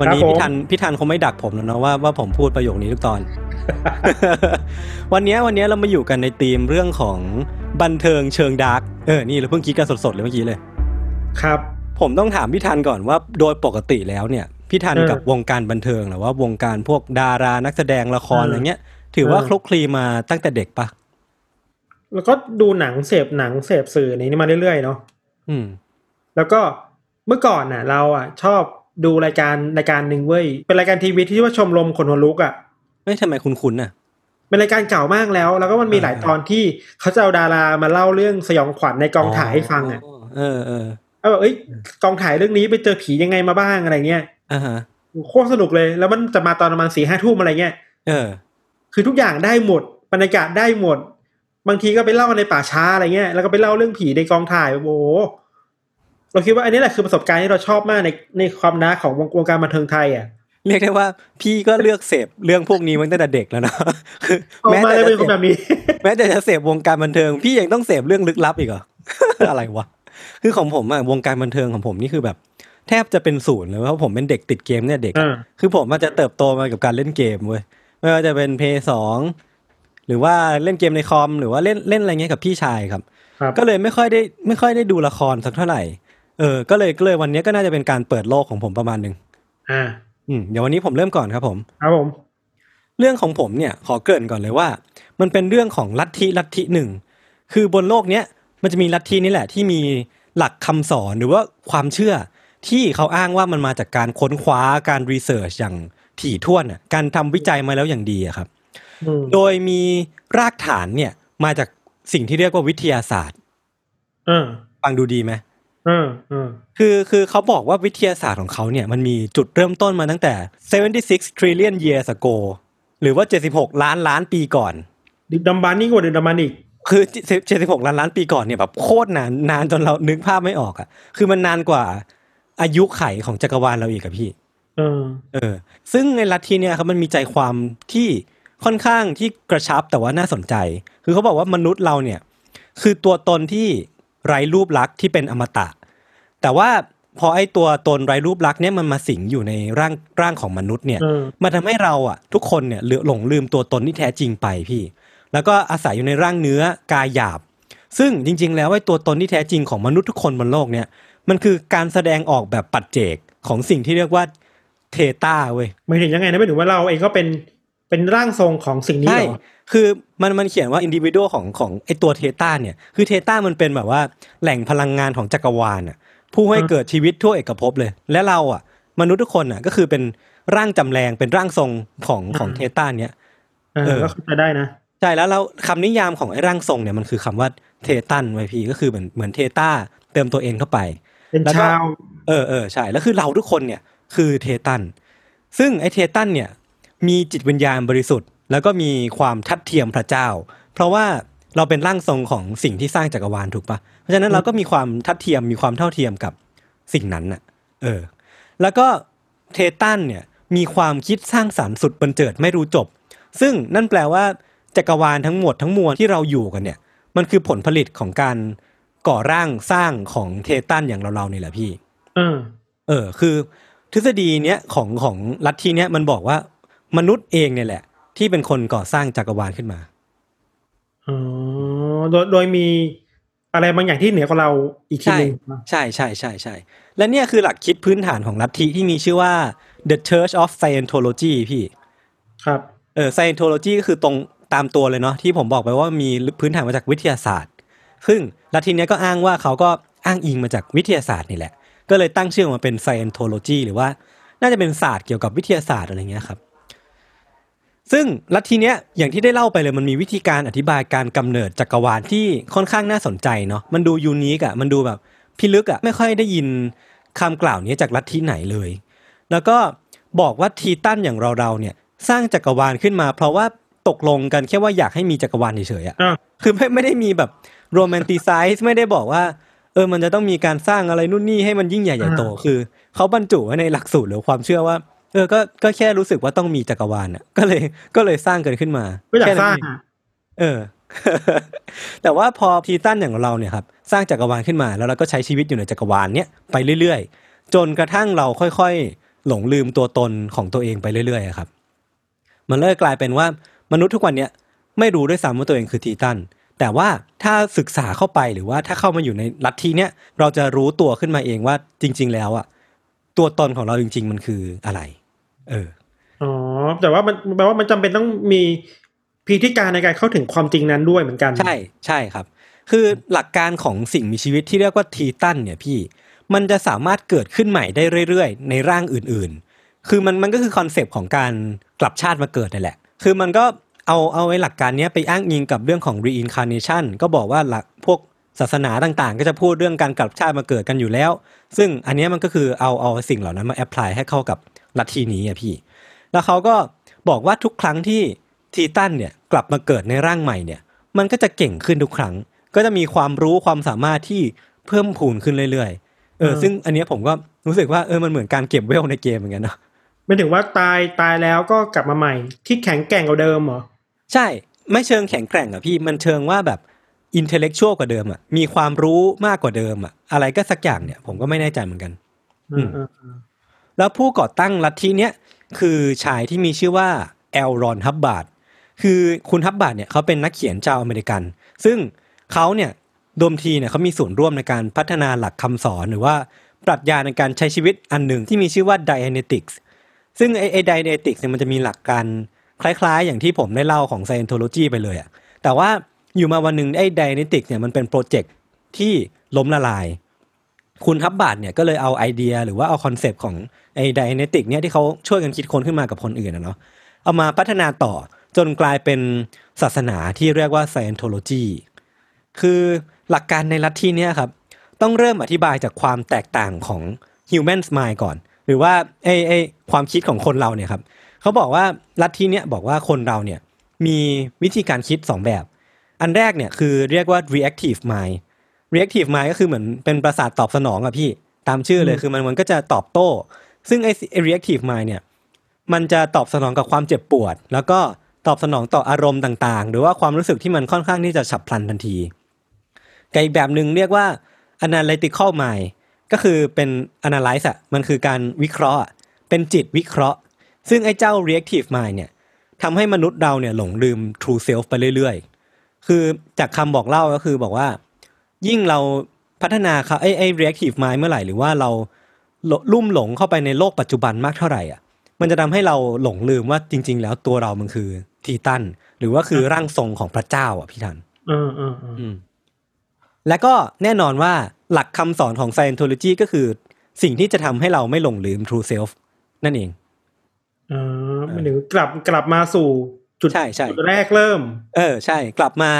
วันนี้ครับผมพี่ธัญพี่ธัญคงไม่ดักผมแล้วเนาะว่าว่าผมพูดประโยคนี้ทุกตอน วันนี้วันนี้เรามาอยู่กันในธีมเรื่องของบันเทิงเชิง dark เออนี่เราเพิ่งคิดกันสดๆเลยเมื่อกี้เลย ครับ ผมต้องถามพี่ธัญก่อนว่าโดยปกติแล้วเนี่ยพี่ธัญเออกับวงการบันเทิงหรือว่าวงการพวกดารานักแสดงละครเออออะไรเงี้ย ถือว่าเออคลุกคลีมาตั้งแต่เด็กปะแล้วก็ดูหนังเสพหนังเสพสื่อในนี้มาเรื่อยๆเนาะอืม แล้วก็เมื่อก่อนน่ะ เราอะชอบ ดูรายการรายการหนึ่งเว้ย เป็นรายการทีวีที่ชื่อว่าชมรมคนหัวลุกอะไม่ทำไมคุ้นๆน่ะ เป็นรายการเก่ามากแล้ว แล้วก็มันมีเออหลายตอนที่เขาจะเอาดารามาเล่าเรื่องสยองขวัญในกองถ่ายให้ฟังอะเออเออเอาแบบเอ้ยกองถ่ายเรื่องนี้ไปเจอผียังไงมาบ้างอะไรเงี้ยอ่าฮะโคตรสนุกเลย แล้วมันจะมาตอนประมาณสี่ห้าทุ่มอะไรเงี้ยเออ คือทุกอย่างได้หมดบรรยากาศได้หมด บางทีก็ไปเล่าในป่าช้าอะไรเงี้ยแล้วก็ไปเล่าเรื่องผีในกองถ่ายโอ้โห เราคิดว่าอันนี้แหละคือประสบการณ์ที่เราชอบมากในในความน่าของวงวงการบันเทิงไทยอะเรียกได้ว่าพี่ก็เลือกเสพเรื่องพวกนี้มาตั้งแต่เด็กแล้วเนาะคือออกแม้มาแต่เลยจะเป็นคนเสแบพบนี้แม้แต่จะเสพวงการบันเทิง พี่ยังต้องเสพเรื่องลึกลับอีกเหรออะไรวะคือของผมอะวงการบันเทิงของผมนี่คือแบบ แทบจะเป็นศูนย์เลยเพราะผมเป็นเด็กติดเกมเนี่ยเด็กอ่าคือผมอาจจะเติบโตมากับการเล่นเกมเว้ยไม่ว่าจะเป็นเพย์สองหรือว่าเล่นเกมในคอมหรือว่าเล่นเล่นอะไรเงี้ยกับพี่ชายครับครับก็เลยไม่ค่อยได้ไม่ค่อยได้ดูละครสักเท่าไหร่ เออก็เลยก็เลยวันนี้ก็น่าจะเป็นการเปิดโลกของผมประมาณหนึ่งอ่าอืมเดี๋ยววันนี้ผมเริ่มก่อนครับผมครับผม เรื่องของผมเนี่ยขอเกริ่นก่อนเลยว่า มันเป็นเรื่องของลัทธิลัทธิหนึ่งคือบนโลกเนี้ยมันจะมีลัทธินี่แหละที่มีหลักคำสอนหรือว่าความเชื่อที่เขาอ้างว่ามันมาจากการค้นคว้าการรีเสิร์ชอย่างถี่ถ้วนอะการทำวิจัยมาแล้วอย่างดีอะครับอืมโดยมีรากฐานเนี่ยมาจากสิ่งที่เรียกว่าวิทยาศาสตร์อ่าฟังดูดีไหมอ่าอ่า คือคือเขาบอกว่าวิทยาศาสตร์ของเขาเนี่ยมันมีจุดเริ่มต้นมาตั้งแต่ 76 trillion years ago หรือว่า 76 ล้านล้านปีก่อนดึกดำบรรพ์นี่กว่าดึกดำบรรพ์อีกคือ 76 ล้านล้านปีก่อนเนี่ยแบบโคตรนานนานจนเรานึกภาพไม่ออกอะ่ะ คือมันนานกว่าอายุไขของจักรวาลเราอีกอะพี่เออเออ ซึ่งในลัทธิเนี่ยครับมันมีใจความที่ค่อนข้างที่กระชับแต่ว่าน่าสนใจ คือเขาบอกว่ามนุษย์เราเนี่ย คือตัวตนที่ไร้รูปลักษณ์ที่เป็นอมตะ แต่ว่าพอไอ้ตัวตนไร้รูปลักษณ์เนี่ยมันมาสิงอยู่ในร่างร่างของมนุษย์เนี่ยเออมันทำให้เราอะ ทุกคนเนี่ยหลงลืมตัวตนที่แท้จริงไปพี่ แล้วก็อาศัยอยู่ในร่างเนื้อกายหยาบ ซึ่งจริง ๆ แล้วไอ้ตัวตนที่แท้จริงของมนุษย์ทุกคนบนโลกเนี่ย มันคือการแสดงออกแบบปัจเจกของสิ่งที่เรียกว่าเทตาเว้ยไม่ถึงยังไงนะไม่ถึงว่าเราเองก็เป็นเป็นร่างทรงของสิ่งนี้ใช่เหรอคือมันมันเขียนว่าอินดิวิ a l ของของไอตัวเทตาเนี่ย คือเทตามันเป็นแบบว่าแหล่งพลังงานของจักรวาลอะ ผู้ให้เกิดชีวิตทั่วเอกภพเลย และเราอะ มนุษย์ทุกคนอะ ก็คือเป็นร่างจำแรงเป็นร่างทรงของของเทตาเนี่ยเออเออก็เข้าใจได้นะใช่แล้วเราคำนิยามของไอ้ร่างทรงเนี่ยมันคือคำว่าเทตันไว้พี่ก็คือเหมือนเหมือนเทตาเติมตัวเองเข้าไปเป็นแล้วก็ชาวเออเออใช่แล้วคือเราทุกคนเนี่ยคือเทตัน ซึ่งไอ้เทตันเนี่ยมีจิตวิญญาณบริสุทธิ์ แล้วก็มีความทัดเทียมพระเจ้า เพราะว่าเราเป็นร่างทรงของสิ่งที่สร้างจักรวาลถูกปะเพ ราะฉะนั้นเราก็มีความทัดเทียมมีความเท่าเทียมกับสิ่งนั้นน่ะ เออ แล้วก็เทตันเนี่ยมีความคิดสร้างสรรค์สุดบันเจิดไม่รู้จบ ซึ่งนั่นแปลว่าจักรวาลทั้งหมดทั้งมวลที่เราอยู่กันเนี่ย มันคือผลผลิตของการก่อร่างสร้างของเทตันอย่างเราๆนี่แหละพี่เออเออ คือ ทฤษฎีเนี้ยของของลัทธิเนี้ยมันบอกว่ามนุษย์เองเนี่ยแหละ ที่เป็นคนก่อสร้างจักรวาลขึ้นมาอ๋อโดยโดยมี อะไรบางอย่างที่เหนือกว่าเราอีกทีใช่หนึ่งใช่ใช่ใช่ใช่และเนี่ยคือหลักคิดพื้นฐานของลัทธิที่มีชื่อว่า The Church of Scientology พี่ ครับเออ Scientology ก็คือตรงตามตัวเลยเนาะที่ผมบอกไปว่ามีพื้นฐานมาจากวิทยาศาสตร์ ซึ่งลัทธิเนี้ยก็อ้างว่าเขาก็อ้างอิงมาจากวิทยาศาสตร์นี่แหละ ก็เลยตั้งชื่อมาเป็น Scientology หรือว่าน่าจะเป็นศาสตร์เกี่ยวกับวิทยาศาสตร์อะไรเงี้ยครับ ซึ่งลัทธิเนี้ยอย่างที่ได้เล่าไปเลยมันมีวิธีการอธิบายการกำเนิดจักรวาลที่ค่อนข้างน่าสนใจเนาะมันดูยูนิคอะมันดูแบบพิลึกอะไม่ค่อยได้ยินคำกล่าวนี้จากลัทธิไหนเลย แล้วก็บอกว่าทีตันอย่างเราๆเนี่ยสร้างจักรวาลขึ้นมา เพราะว่าตกลงกันแค่ว่าอยากให้มีจักรวาลเฉยๆอะอ่าคือไม่ไม่ได้มีแบบโรแมนติไซส์ไม่ได้บอกว่าเออมันจะต้องมีการสร้างอะไรนู่นนี่ให้มันยิ่งใหญ่ใหญ่โตคือเขาบรรจุไว้ในหลักสูตรหรือความเชื่อว่า เออก็ก็แค่รู้สึกว่าต้องมีจักรวาลอะ ก็เลยก็เลยสร้างกันขึ้นมาก็อยากแค่สนั้นร้างเองอะเออ แต่ว่าพอทีตันอย่างเราเนี่ยครับสร้างจักรวาลขึ้นมา แล้วเราก็ใช้ชีวิตอยู่ในจักรวาลเนี้ยไปเรื่อยๆ จนกระทั่งเราค่อยๆ หลงลืมตัวตนของตัวเองไปเรื่อยๆอะครับ มันเลยกลายเป็นว่ามนุษย์ทุกวันเนี้ยไม่รู้ด้วยซ้ำว่าตัวเองคือทีตันแต่ว่าถ้าศึกษาเข้าไปหรือว่าถ้าเข้ามาอยู่ในลัทธิเนี้ยเราจะรู้ตัวขึ้นมาเองว่าจริง ๆ แล้วอะตัวตนของเราจริง ๆ มันคืออะไร เอออ๋อแต่ว่ามันแปลว่ามันจำเป็นต้องมีพิธีการในการเข้าถึงความจริงนั้นด้วยเหมือนกัน ใช่ใช่ครับ คือหลักการของสิ่งมีชีวิตที่เรียกว่า thetan เนี่ยพี่ มันจะสามารถเกิดขึ้นใหม่ได้เรื่อยๆ ในร่างอื่นๆ คือมันมันก็คือคอนเซปต์ของการกลับชาติมาเกิดนั่นแหละ คือมันก็เอาเอาไอ้หลักการเนี้ยไปอ้างอิงกับเรื่องของ reincarnation ก็บอกว่าหลักพวก ศาสนาต่างๆ ก็จะพูดเรื่องการกลับชาติมาเกิดกันอยู่แล้ว ซึ่งอันเนี้ยมันก็คือเอาเอาสิ่งเหล่านั้นมาแอพพลายให้เข้ากับลัทธินี้อะพี่ แล้วเขาก็บอกว่าทุกครั้งที่ทีตันเนี่ยกลับมาเกิดในร่างใหม่เนี่ย มันก็จะเก่งขึ้นทุกครั้ง ก็จะมีความรู้ความสามารถที่เพิ่มพูนขึ้นเรื่อยๆ เออ ซึ่งอันเนี้ยผมก็รู้สึกว่าเออมันเหมือนการเก็บเวลในเกมเหมือนกันเนาะไม่ถึงว่าตายตายแล้วก็กลับมาใหม่ ที่แข็งแกร่งกว่าเดิมเหรอ ใช่ไม่เชิงแข็งแกร่งอะพี่มันเชิงว่าแบบ intellectual กว่าเดิมอะมีความรู้มากกว่าเดิมอะอะไรก็สักอย่างเนี่ย ผมก็ไม่แน่ใจเหมือนกัน อืมเออเออแล้วผู้ก่อตั้งลัทธิเนี้ยคือชายที่มีชื่อว่าแอลรอนฮับบาร์ดคือคุณฮับบาร์ดเนี่ยเขาเป็นนักเขียนชาวอเมริกัน ซึ่งเขาเนี่ยเดิมทีเนี่ยเขามีส่วนร่วมในการพัฒนาหลักคำสอนหรือว่าปรัชญาในการใช้ชีวิตอันหนึ่งที่มีชื่อว่า Dianetics ซึ่งไอ้ไอ้ Dianetics เนี่ยมันจะมีหลักการคล้ายๆ อย่างที่ผมได้เล่าของ Scientology ไปเลยอะแต่ว่า อยู่มาวันหนึ่งไอ้ Dianetics เนี่ยมันเป็นโปรเจกต์ที่ล้มละลาย คุณฮับบาร์ดเนี่ยก็เลยเอาไอเดียหรือว่าเอาคอนเซปต์ของไอ้ Dianetics เนี่ยที่เขาช่วยกันคิดค้นขึ้นมากับคนอื่นนะเนาะเอามาพัฒนาต่อจนกลายเป็นศาสนาที่เรียกว่า Scientology คือหลักการในลัทธิเนี่ยครับ ต้องเริ่มอธิบายจากความแตกต่างของ human mind ก่อน หรือว่าไอ้ไอ้ความคิดของคนเราเนี่ยครับเขาบอกว่าลัทธิเนี่ยบอกว่าคนเราเนี่ยมีวิธีการคิดสองแบบ อันแรกเนี่ยคือเรียกว่า reactive mind reactive mind ก็คือเหมือนเป็นประสาทตอบสนองอะพี่ตามชื่อเลยคือมันมันก็จะตอบโต้ ซึ่งไอ้ไอ้ reactive mind เนี่ยมันจะตอบสนองกับความเจ็บปวด แล้วก็ตอบสนองต่ออารมณ์ต่างๆ หรือว่าความรู้สึกที่มันค่อนข้างที่จะฉับพลันทันทีกับอีกแบบหนึ่งเรียกว่า analytical mind ก็คือเป็น analyze อะมันคือการวิเคราะห์อะเป็นจิตวิเคราะห์ ซึ่งไอ้เจ้า reactive mind เนี่ยทำให้มนุษย์เราเนี่ยหลงลืม true self ไปเรื่อยๆ คือจากคำบอกเล่าก็คือบอกว่า ยิ่งเราพัฒนาเขาไอ้ไอ้ reactive mind เมื่อไหร่ หรือว่าเราหลลุ่มหลงเข้าไปในโลกปัจจุบันมากเท่าไหร่อะมันจะทำให้เราหลงลืมว่าจริง ๆ แล้วตัวเรามันคือทีตันหรือว่าคือร่างทรงของพระเจ้า อะพี่ทันเออเออเอออืมและก็แน่นอนว่าหลักคำสอนของ Scientology ก็คือสิ่งที่จะทำให้เราไม่หลงลืม true self นั่นเองเออไม่ถึงกลับกลับมาสู่ จุดใช่ใช่จุดแรกเริ่ม เออใช่ กลับมา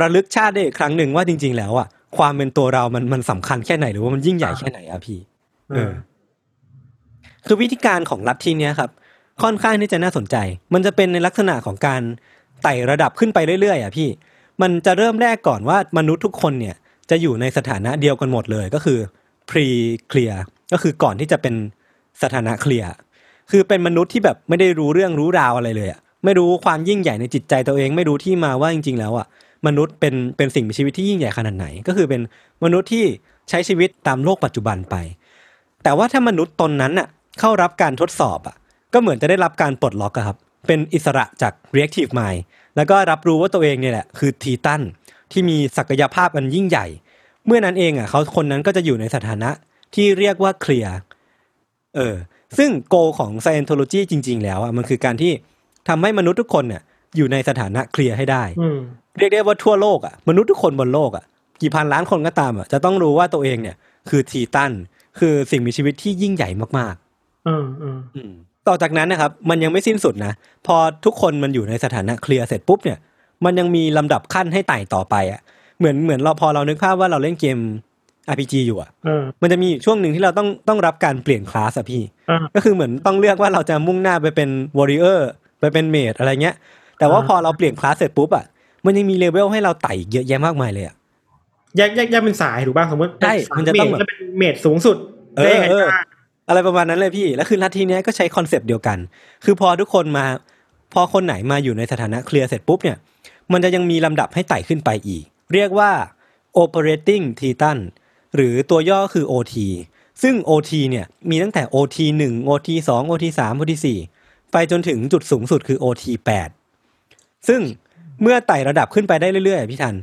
ระลึกชาติได้อีกครั้งหนึ่งว่าจริง ๆ แล้วอะความเป็นตัวเรามันมันสำคัญแค่ไหนหรือว่ามันยิ่งใหญ่แค่ไหนอะพี่เออ คือวิธีการของลัทธิเนี้ยครับ ค่อนข้างที่จะน่าสนใจ มันจะเป็นในลักษณะของการไต่ระดับขึ้นไปเรื่อยๆอะพี่ มันจะเริ่มแรกก่อนว่ามนุษย์ทุกคนเนี่ย จะอยู่ในสถานะเดียวกันหมดเลยก็คือ pre clear ก็คือก่อนที่จะเป็นสถานะเคลียร์คือเป็นมนุษย์ที่แบบไม่ได้รู้เรื่องรู้ราวอะไรเลยอะ ไม่รู้ความยิ่งใหญ่ในจิตใจตัวเอง ไม่รู้ที่มาว่าจริง ๆ แล้วอะมนุษย์เป็นเป็นสิ่งมีชีวิตที่ยิ่งใหญ่ขนาดไหน ก็คือเป็นมนุษย์ที่ใช้ชีวิตตามโลกปัจจุบันไป แต่ว่าถ้ามนุษย์ตนนั้นน่ะเข้ารับการทดสอบอะก็เหมือนจะได้รับการปลดล็อกครับ เป็นอิสระจาก reactive mind แล้วก็รับรู้ว่าตัวเองเนี่ยแหละคือทีตันที่มีศักยภาพอันยิ่งใหญ่ เมื่อนั้นเองอะเขาคนนั้นก็จะอยู่ในสถานะที่เรียกว่าเคลียร์เออซึ่งโกของ Scientology จริง ๆ แล้วอะมันคือการที่ ทำให้มนุษย์ทุกคนเนี่ยอยู่ในสถานะเคลียร์ให้ได้อืมเรียกได้ว่าทั่วโลกอะมนุษย์ทุกคนบนโลกอะกี่พันล้านคนก็ตามอะจะต้องรู้ว่าตัวเองเนี่ย คือทีตันคือสิ่งมีชีวิตที่ยิ่งใหญ่มากอืมอืมๆอืมต่อจากนั้นนะครับ มันยังไม่สิ้นสุดนะ พอทุกคนมันอยู่ในสถานะเคลียร์เสร็จปุ๊บเนี่ย มันยังมีลำดับขั้นให้ไต่ต่อไปอะเหมือนเหมือนเราพอเรานึกภาพว่าเราเล่นเกม RPG อยู่อะเออมันจะมีอยู่ช่วงหนึ่งที่เราต้องต้องรับการเปลี่ยนคลาสอะพี่อ่าก็คือเหมือนต้องเลือกว่าเราจะมุ่งหน้าไปเป็นwarrior ไปเป็น mage อะไรเงี้ย แต่ว่าอ่าพอเราเปลี่ยนคลาสเสร็จปุ๊บอะมันยังมีเลเวลให้เราไต่อีกเยอะแยะมากมายเลยอะแยกแยกแยกเป็นสายถูกป่ะสมมติใช่สายมันจะต้องแบบเดก็เป็น mage สูงสุดเออได้ไงเออบ้างอะไรประมาณนั้นเลยพี่ แล้วคือลัทธิเนี้ยก็ใช้คอนเซปต์เดียวกัน คือพอทุกคนมา พอคนไหนมาอยู่ในสถานะ clear เสร็จปุ๊บเนี่ย มันจะยังมีลำดับให้ไต่ขึ้นไปอีก เรียกว่า operating thetan หรือตัวย่อคือ OT ซึ่ง OT เนี่ยมีตั้งแต่ OT 1 OT 2 OT 3 OT 4 ไปจนถึงจุดสูงสุดคือ OT 8 ซึ่งเมื่อไต่ระดับขึ้นไปได้เรื่อยๆพี่ทัน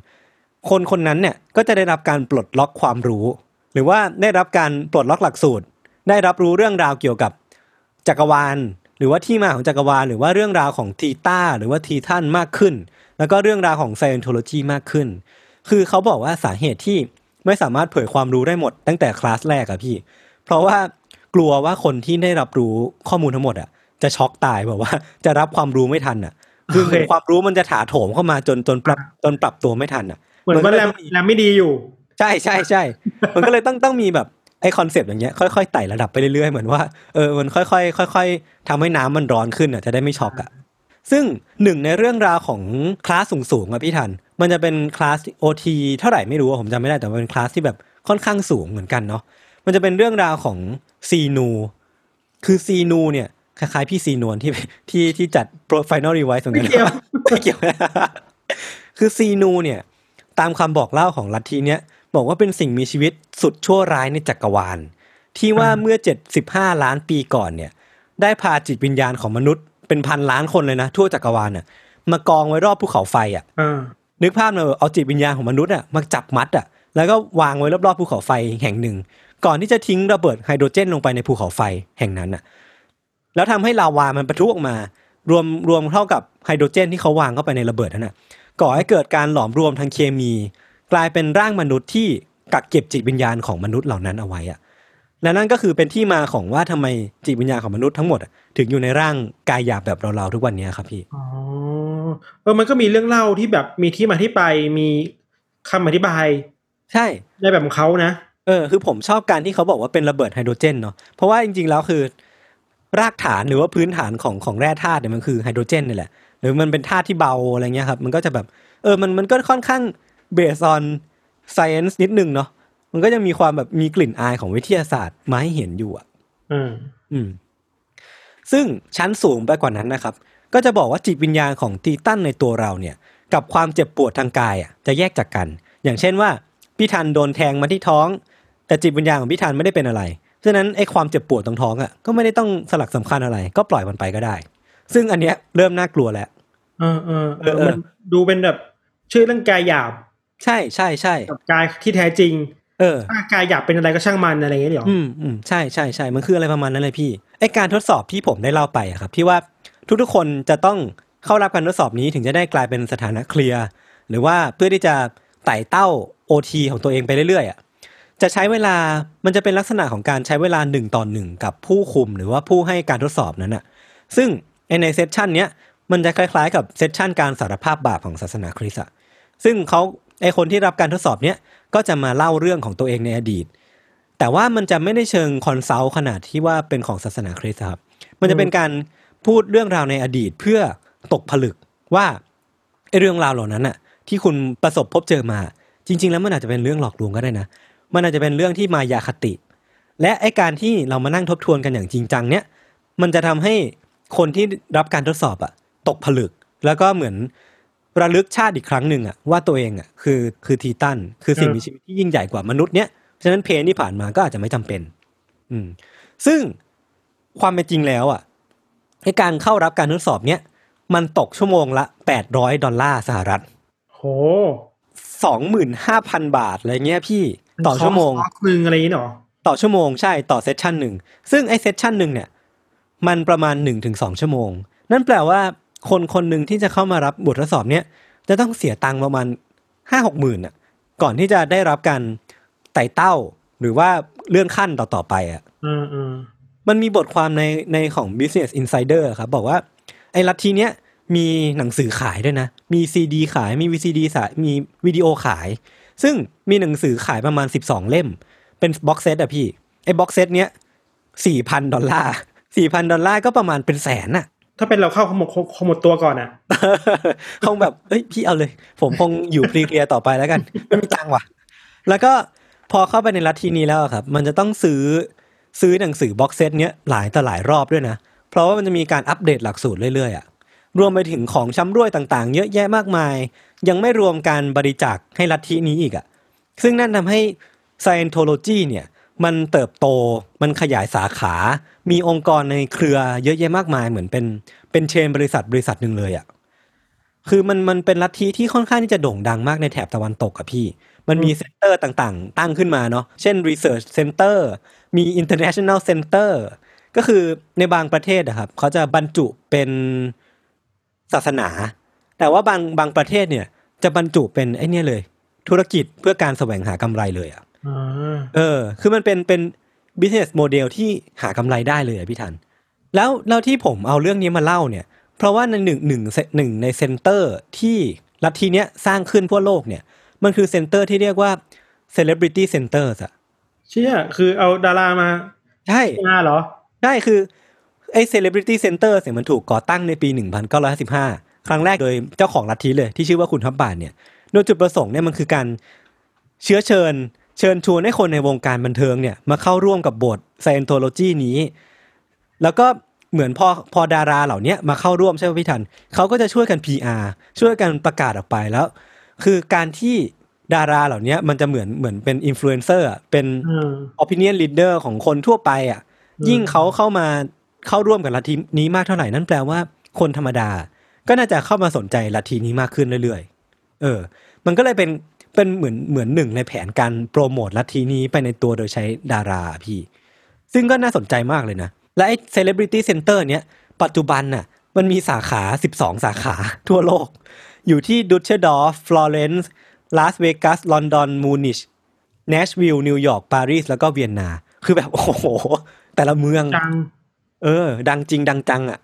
คนคนนั้นเนี่ยก็จะได้รับการปลดล็อกความรู้ หรือว่าได้รับการปลดล็อกหลักสูตร ได้รับรู้เรื่องราวเกี่ยวกับจักรวาล หรือว่าที่มาของจักรวาล หรือว่าเรื่องราวของทีต้าหรือว่าทีท่านมากขึ้น แล้วก็เรื่องราวของไซ i อนโทโลจีมากขึ้น คือเขาบอกว่าสาเหตุที่ไม่สามารถเผยความรู้ได้หมดตั้งแต่คลาสแรกอะพี่ เพราะว่ากลัวว่าคนที่ได้รับรู้ข้อมูลทั้งหมดอะ จะช็อกตายแบบว่า จะรับความรู้ไม่ทันอะคือเหมือนความรู้มันจะถาโถมเข้ามาจนจนปรับจนปรับตัวไม่ทันอะเหมือนว่าแรมก็เลยต้องมีแรมไม่ดีอยู่ ใช่ใช่ใช่มันก็เลยต้องต้องมีแบบไอคอนเซปต์อย่างเงี้ยค่อยๆไต่ระดับไปเรื่อยๆ เหมือนว่าเออมันค่อยๆค่อย ๆทำให้น้ำมันร้อนขึ้นอะจะได้ไม่ช็อกอะซึ่งหนึ่งในเรื่องราวของคลาสสูงๆอะพี่ธัญ มันจะเป็นคลาส OT เท่าไหร่ไม่รู้อะผมจำไม่ได้แต่ว่าเป็นคลาสที่แบบค่อนข้างสูงเหมือนกันเนาะมันจะเป็นเรื่องราวของซีนู คือซีนูเนี่ย คล้ายๆพี่ซีนวลที่ที่ที่จัดโปร final revise เหมือนกันไม่เกี่ยวไม่เกี่ยวคือซีนูเนี่ย ตามคำบอกเล่าของลัทธิเนี้ยบอกว่าเป็นสิ่งมีชีวิตสุดชั่วร้ายในจักรวาล ที่ว่าเมื่อ75ล้านปีก่อนเนี่ย ได้พาจิตวิญญาณของมนุษย์เป็นพันล้านคนเลยนะทั่วจักรวาลน่ะมากองไว้รอบภูเขาไฟอะอ่านึกภาพเลยเอาจิตวิญญาณของมนุษย์อะมาจับมัดอะแล้วก็วางไว้รอบๆภูเขาไฟแห่งหนึ่ง ก่อนที่จะทิ้งระเบิดไฮโดรเจนลงไปในภูเขาไฟแห่งนั้นอะ แล้วทำให้ลาวามันปะทุออกมา รวมรวมเท่ากับไฮโดรเจนที่เขาวางเข้าไปในระเบิดนั่นน่ะก่อให้เกิดการหลอมรวมทางเคมี กลายเป็นร่างมนุษย์ที่กักเก็บจิตวิญญาณของมนุษย์เหล่านั้นเอาไว้อะและนั่นก็คือเป็นที่มาของว่าทำไมจิตวิญญาณของมนุษย์ทั้งหมดอะถึงอยู่ในร่างกายหยาบแบบเราๆทุกวันนี้ครับพี่อ๋อเออมันก็มีเรื่องเล่าที่แบบมีที่มาที่ไปมีคำอธิบาย ใช่ในแบบของเขานะเออคือผมชอบการที่เขาบอกว่าเป็นระเบิดไฮโดรเจนเนาะเพราะว่าจริงๆแล้วคือ รากฐานหรือว่าพื้นฐานของของแร่ธาตุเนี่ยมันคือไฮโดรเจนนี่แหละหรือมันเป็นธาตุที่เบาอะไรเงี้ยครับมันก็จะแบบเออมันมันก็ค่อนข้างเบสออนไซเอนส์นิดนึงเนาะมันก็จะมีความแบบมีกลิ่นอายของวิทยาศาสตร์มาให้เห็นอยู่อะอืมอืมซึ่งชั้นสูงไปกว่านั้นนะครับ ก็จะบอกว่าจิตวิญญาณของตีตันในตัวเราเนี่ย กับความเจ็บปวดทางกายอะจะแยกจากกัน อย่างเช่นว่าพี่ทันโดนแทงมาที่ท้อง แต่จิตวิญญาณของพี่ทันไม่ได้เป็นอะไร ฉะนั้นไอ้ความเจ็บปวดตรงท้องอะก็ไม่ได้ต้องสลักสำคัญอะไร ก็ปล่อยมันไปก็ได้ ซึ่งอันเนี้ยเริ่มน่ากลัวแล้วเออเออเออเออเออมันดูเป็นแบบชื่อเรื่องกายหยาบ ใช่ใช่ใช่กับกายที่แท้จริง เออถ้ากายหยาบเป็นอะไรก็ช่างมันอะไรอย่างเงี้ยเหรออืมอืมใช่ใช่ใช่มันคืออะไรประมาณนั้นเลยพี่ไอการทดสอบที่ผมได้เล่าไปอะครับ ที่ว่าทุกๆคนจะต้องเข้ารับการทดสอบนี้ถึงจะได้กลายเป็นสถานะเคลียร์หรือว่าเพื่อที่จะไต่เต้าโอทีของตัวเองไปเรื่อยๆอะ จะใช้เวลามันจะเป็นลักษณะของการใช้เวลาหนึ่งต่อหนึ่งกับผู้คุมหรือว่าผู้ให้การทดสอบนั้นอะซึ่งใน session เนี้ยมันจะคล้ายๆ กับ session การสารภาพบาปของศาสนาคริสต์อะซึ่งเขาไอคนที่รับการทดสอบเนี้ยก็จะมาเล่าเรื่องของตัวเองในอดีต แต่ว่ามันจะไม่ได้เชิง consult ขนาดที่ว่าเป็นของศาสนาคริสต์ครับ มันจะเป็นการพูดเรื่องราวในอดีตเพื่อตกผลึกว่าไอเรื่องราวเหล่านั้นน่ะที่คุณประสบพบเจอมา จริง ๆ แล้วมันอาจจะเป็นเรื่องหลอกลวงก็ได้นะ มันอาจจะเป็นเรื่องที่มายาคติ และไอ้การที่เรามานั่งทบทวนกันอย่างจริงจังเนี่ยมันจะทำให้คนที่รับการทดสอบอะตกผลึก แล้วก็เหมือนระลึกชาติอีกครั้งหนึ่งอะว่าตัวเองอะคือคือทีตันคือสิ่งมีชีวิตที่ยิ่งใหญ่กว่ามนุษย์เนี่ยฉะนั้นเพนที่ผ่านมาก็อาจจะไม่จำเป็น อืม ซึ่งความเป็นจริงแล้วอะในการเข้ารับการทดสอบเนี้ยมันตกชั่วโมงละแปดร้อยดอลลาร์สหรัฐ โหสองหมื่นห้าพันบาทอะไรเงี้ยพี่ ต่อชั่วโมงคอร์สหนึ่งอะไรอย่างงี้เหรอต่อชั่วโมงใช่ต่อเซสชันหนึ่งซึ่งไอเซสชันหนึ่งเนี่ย มันประมาณ1-2ชั่วโมง นั่นแปลว่าคนคนหนึ่งที่จะเข้ามารับบททดสอบเนี้ยจะต้องเสียตังค์ประมาณห้าหกหมื่นอะ ก่อนที่จะได้รับการไต่เต้า หรือว่าเลื่อนขั้นต่อๆไปอะอืมอืมมันมีบทความในในของ Business Insider ครับบอกว่า ไอ้ลัทธิเนี้ยมีหนังสือขายด้วยนะ มีซีดีขายมี VCD สายมีวิดีโอขาย ซึ่งมีหนังสือขายประมาณ 12 เล่ม เป็น box set อะพี่ ไอ้ box set เนี้ย4,000ดอลลาร์4,000ดอลลาร์ก็ประมาณเป็นแสนอะถ้าเป็นเราเข้าก็หมดก็หมดตัวก่อนอะคงแบบเอ้ยพี่เอาเลย ผมคงอยู่ period ต่อไปแล้วกัน ไม่มีตังค์ว่ะ แล้วก็พอเข้าไปในลัทธินี้แล้วอะครับ มันจะต้องซื้อซื้อหนังสือ box set เนี้ยหลายต่อหลายรอบด้วยนะ เพราะว่ามันจะมีการอัปเดตหลักสูตรเรื่อยๆอะรวมไปถึงของชำร่วยต่างๆ เยอะแยะมากมาย ยังไม่รวมการบริจาคให้ลัทธินี้อีกอะซึ่งนั่นทำให้ Scientology เนี่ยมันเติบโตมันขยายสาขา มีองค์กรในเครือเยอะแยะมากมายเหมือนเป็นเป็น chain บริษัทบริษัทหนึ่งเลยอะคือมันมันเป็นลัทธิที่ค่อนข้างที่จะโด่งดังมากในแถบตะวันตกอะพี่ มันมี center ต่างๆ ตั้งขึ้นมาเนาะ เช่น Research Center มี International Center ก็คือในบางประเทศอะครับ เขาจะบรรจุเป็นศาสนา แต่ว่าบางบางประเทศเนี่ย จะบรรจุเป็นไอ้เนี่ยเลย ธุรกิจเพื่อการแสวงหากำไรเลยอะอ่าเออ คือมันเป็นเป็น business model ที่หากำไรได้เลยอะพี่ทัน แล้วแล้วที่ผมเอาเรื่องนี้มาเล่าเนี่ย เพราะว่าในหนึ่งหนึ่งหนึ่งใน center ที่ลัทธิเนี้ยสร้างขึ้นทั่วโลกเนี่ย มันคือเซ็นเตอร์ที่เรียกว่า celebrity centers อะเชี่ยคือเอาดารามา ใช่งานเหรอ ใช่คือไอ้ celebrity center เนี่ยมันถูกก่อตั้งในปี 1955 ครั้งแรกโดยเจ้าของลัทธิเลยที่ชื่อว่าคุณทับบานเนี่ยโดยจุดประสงค์เนี่ยมันคือการเชื้อเชิญ เชิญชวนให้คนในวงการบันเทิงเนี่ยมาเข้าร่วมกับบท Scientology นี้ แล้วก็เหมือนพอพอดาราเหล่าเนี้ยมาเข้าร่วมใช่ไหมพี่ทันเขาก็จะช่วยกัน PR ช่วยกันประกาศออกไปแล้ว คือการที่ดาราเหล่าเนี้ยมันจะเหมือนเหมือนเป็นอินฟลูเอนเซอร์เป็นอืม opinion leader ของคนทั่วไปอะอืมยิ่งเขาเข้ามาเข้าร่วมกับลัทธินี้มากเท่าไหร่นั่นแปลว่าคนธรรมดา ก็น่าจะเข้ามาสนใจลัทธินี้มากขึ้นเรื่อยๆ เออ มันก็เลยเป็นเป็นเหมือนเหมือนหนึ่งในแผนการโปรโมทลัทธินี้ไปในตัวโดยใช้ดาราพี่ ซึ่งก็น่าสนใจมากเลยนะ และไอ้ celebrity center เนี้ยปัจจุบันน่ะมันมีสาขา 12 สาขาทั่วโลก อยู่ที่ดุสเซลดอร์ฟฟลอเรนซ์ลาสเวกัสลอนดอนมิวนิกแนชวิลล์นิวยอร์กปารีสแล้วก็เวียนนา คือแบบ โอ้โห แต่ละเมืองจัง เออ ดังจริงดังจังอะ่ะ